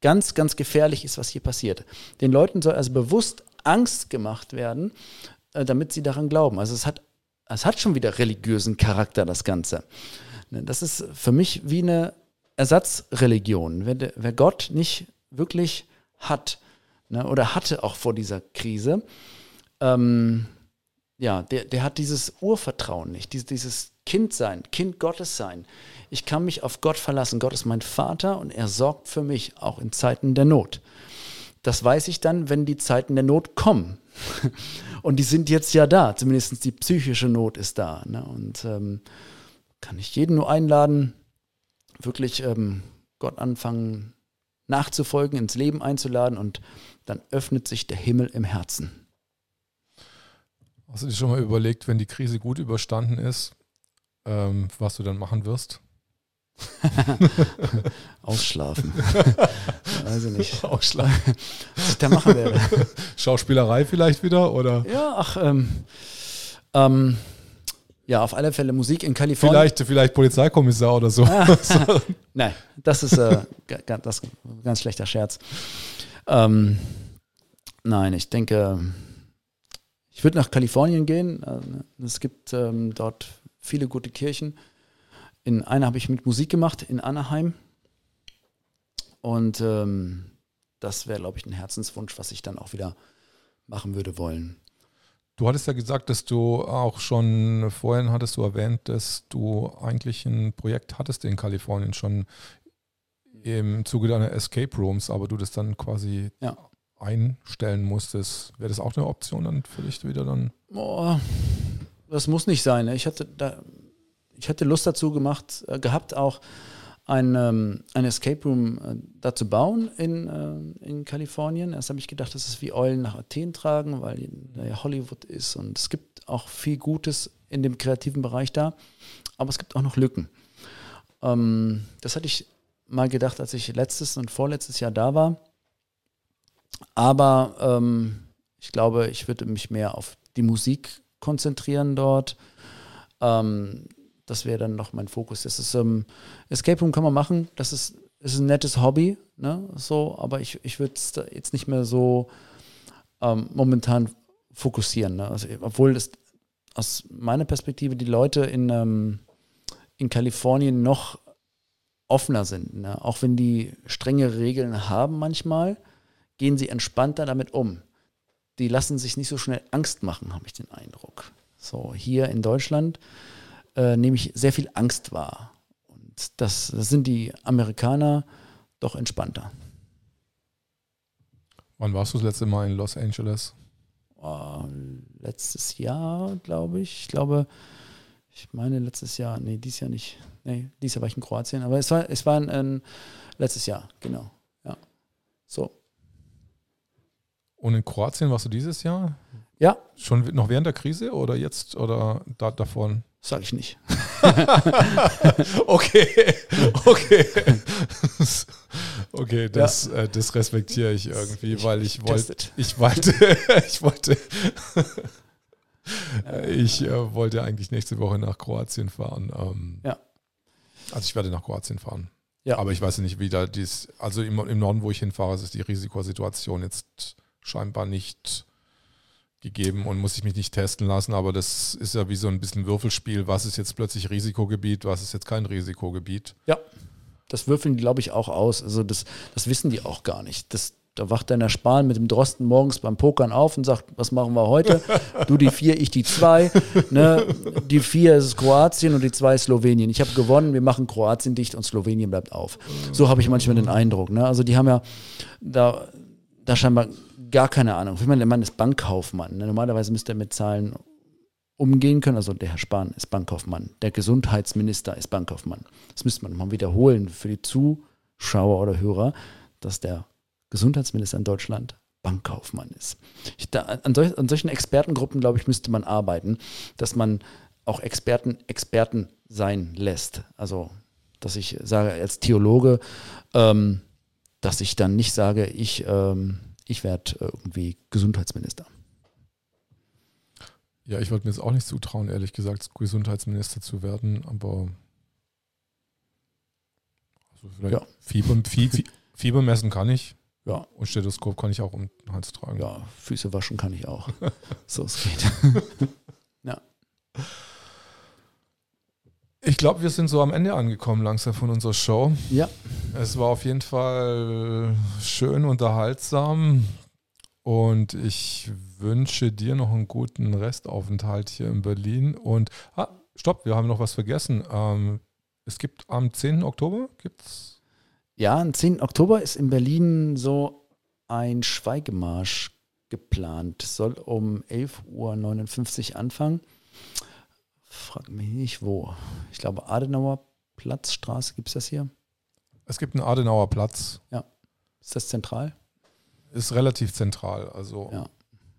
ganz, ganz gefährlich ist, was hier passiert. Den Leuten soll also bewusst Angst gemacht werden, äh, damit sie daran glauben. Also es hat, es hat schon wieder religiösen Charakter, das Ganze. Ne, das ist für mich wie eine Ersatzreligion. Wer, wer Gott nicht wirklich hat ne, oder hatte auch vor dieser Krise, ähm, ja, der, der hat dieses Urvertrauen nicht, dieses, dieses Kind sein, Kind Gottes sein. Ich kann mich auf Gott verlassen. Gott ist mein Vater und er sorgt für mich, auch in Zeiten der Not. Das weiß ich dann, wenn die Zeiten der Not kommen. Und die sind jetzt ja da, zumindest die psychische Not ist da. Ne? Und ähm, kann ich jeden nur einladen, wirklich ähm, Gott anfangen nachzufolgen, ins Leben einzuladen und dann öffnet sich der Himmel im Herzen. Hast du dir schon mal überlegt, wenn die Krise gut überstanden ist, ähm, was du dann machen wirst? Ausschlafen. Weiß ich nicht. Ausschlafen. Was ich da machen werde. Schauspielerei vielleicht wieder oder? Ja, ach, ähm, ähm, ja, auf alle Fälle Musik in Kalifornien. Vielleicht, vielleicht Polizeikommissar oder so. Nein, das ist, äh, das ganz schlechter Scherz. Ähm, nein, ich denke, ich würde nach Kalifornien gehen. Äh, es gibt ähm, dort viele gute Kirchen. In einer habe ich mit Musik gemacht, in Anaheim. Und ähm, das wäre, glaube ich, ein Herzenswunsch, was ich dann auch wieder machen würde wollen. Du hattest ja gesagt, dass du auch schon vorhin hattest du erwähnt, dass du eigentlich ein Projekt hattest in Kalifornien schon im Zuge deiner Escape Rooms, aber du das dann quasi ja. einstellen musstest. Wäre das auch eine Option dann für dich wieder dann? Oh, das muss nicht sein. Ne? Ich hatte da, ich hatte Lust dazu gemacht, äh, gehabt auch ein, ähm, ein Escape Room äh, da zu bauen in, äh, in Kalifornien. Erst habe ich gedacht, das ist wie Eulen nach Athen tragen, weil ja Hollywood ist und es gibt auch viel Gutes in dem kreativen Bereich da, aber es gibt auch noch Lücken. Ähm, das hatte ich mal gedacht, als ich letztes und vorletztes Jahr da war. Aber ähm, ich glaube, ich würde mich mehr auf die Musik konzentrieren dort. Ähm, das wäre dann noch mein Fokus. Das ist, ähm, Escape Room kann man machen, das ist, ist ein nettes Hobby, ne? So, aber ich, ich würde es jetzt nicht mehr so ähm, momentan fokussieren. Ne? Also, obwohl das aus meiner Perspektive die Leute in, ähm, in Kalifornien noch offener sind. Ne? Auch wenn die strenge Regeln haben manchmal, gehen sie entspannter damit um. Die lassen sich nicht so schnell Angst machen, habe ich den Eindruck. So, hier in Deutschland äh, nehme ich sehr viel Angst wahr. Und das, das sind die Amerikaner doch entspannter. Wann warst du das letzte Mal in Los Angeles? Oh, letztes Jahr, glaube ich. Ich glaube, ich meine letztes Jahr, nee, dieses Jahr nicht. Nee, dieses Jahr war ich in Kroatien, aber es war, es war ein, ein letztes Jahr, genau. Ja. So. Und in Kroatien warst du dieses Jahr? Ja. Schon noch während der Krise oder jetzt oder da, davon? Sag ich nicht. okay, okay. okay, das, ja. äh, das respektiere ich irgendwie, ich, weil ich wollte, ich wollte, ich wollte, ich äh, wollte eigentlich nächste Woche nach Kroatien fahren. Ähm, ja. Also ich werde nach Kroatien fahren. Ja. Aber ich weiß nicht, wie da dies, also im, im Norden, wo ich hinfahre, ist die Risikosituation jetzt scheinbar nicht gegeben und muss ich mich nicht testen lassen. Aber das ist ja wie so ein bisschen Würfelspiel. Was ist jetzt plötzlich Risikogebiet, was ist jetzt kein Risikogebiet? Ja, das würfeln die, glaube ich, auch aus. Also das, das wissen die auch gar nicht. Das, da wacht dann der Spahn mit dem Drosten morgens beim Pokern auf und sagt, was machen wir heute? Du die vier, ich die zwei. Ne? Die vier ist Kroatien und die zwei ist Slowenien. Ich habe gewonnen, wir machen Kroatien dicht und Slowenien bleibt auf. So habe ich manchmal den Eindruck. Ne? Also die haben ja da, da scheinbar gar keine Ahnung. Ich meine, der Mann ist Bankkaufmann. Ne? Normalerweise müsste er mit Zahlen umgehen können. Also der Herr Spahn ist Bankkaufmann. Der Gesundheitsminister ist Bankkaufmann. Das müsste man mal wiederholen für die Zuschauer oder Hörer, dass der Gesundheitsminister in Deutschland Bankkaufmann ist. Ich, da, an, solch, an solchen Expertengruppen, glaube ich, müsste man arbeiten, dass man auch Experten Experten sein lässt. Also, dass ich sage als Theologe, ähm, dass ich dann nicht sage, ich ähm, ich werde äh, irgendwie Gesundheitsminister. Ja, ich wollte mir jetzt auch nicht zutrauen, ehrlich gesagt, Gesundheitsminister zu werden, aber also vielleicht ja. Fieber, Fieber, Fieber messen kann ich. Ja. Und Stethoskop kann ich auch um den Hals tragen. Ja, Füße waschen kann ich auch. so es geht. ja. Ich glaube, wir sind so am Ende angekommen langsam von unserer Show. Ja. Es war auf jeden Fall schön unterhaltsam und ich wünsche dir noch einen guten Restaufenthalt hier in Berlin. Und ah, stopp, wir haben noch was vergessen. Ähm, es gibt am 10. Oktober gibt's Ja, am 10. Oktober ist in Berlin so ein Schweigemarsch geplant. Soll um 11.59 Uhr anfangen. Frag mich nicht wo. Ich glaube, Adenauer Platzstraße, gibt es das hier? Es gibt einen Adenauer Platz. Ja. Ist das zentral? Ist relativ zentral. Also ja.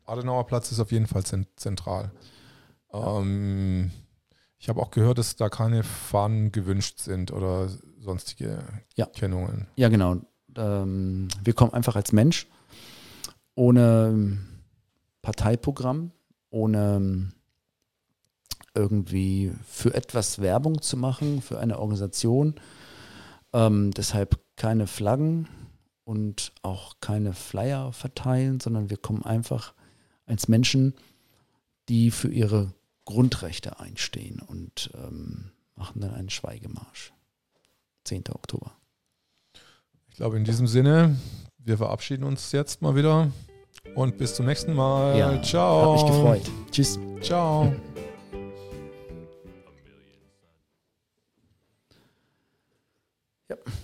Adenauer Platz ist auf jeden Fall zentral. Ja. Ähm, ich habe auch gehört, dass da keine Fahnen gewünscht sind oder sonstige Ja. Kennungen. Ja, genau. Ähm, wir kommen einfach als Mensch ohne Parteiprogramm, ohne irgendwie für etwas Werbung zu machen, für eine Organisation. Ähm, deshalb keine Flaggen und auch keine Flyer verteilen, sondern wir kommen einfach als Menschen, die für ihre Grundrechte einstehen und ähm, machen dann einen Schweigemarsch. 10. Oktober. Ich glaube, in diesem Sinne, wir verabschieden uns jetzt mal wieder und bis zum nächsten Mal. Ja, Ciao. Hat mich gefreut. Tschüss. Ciao. Ja.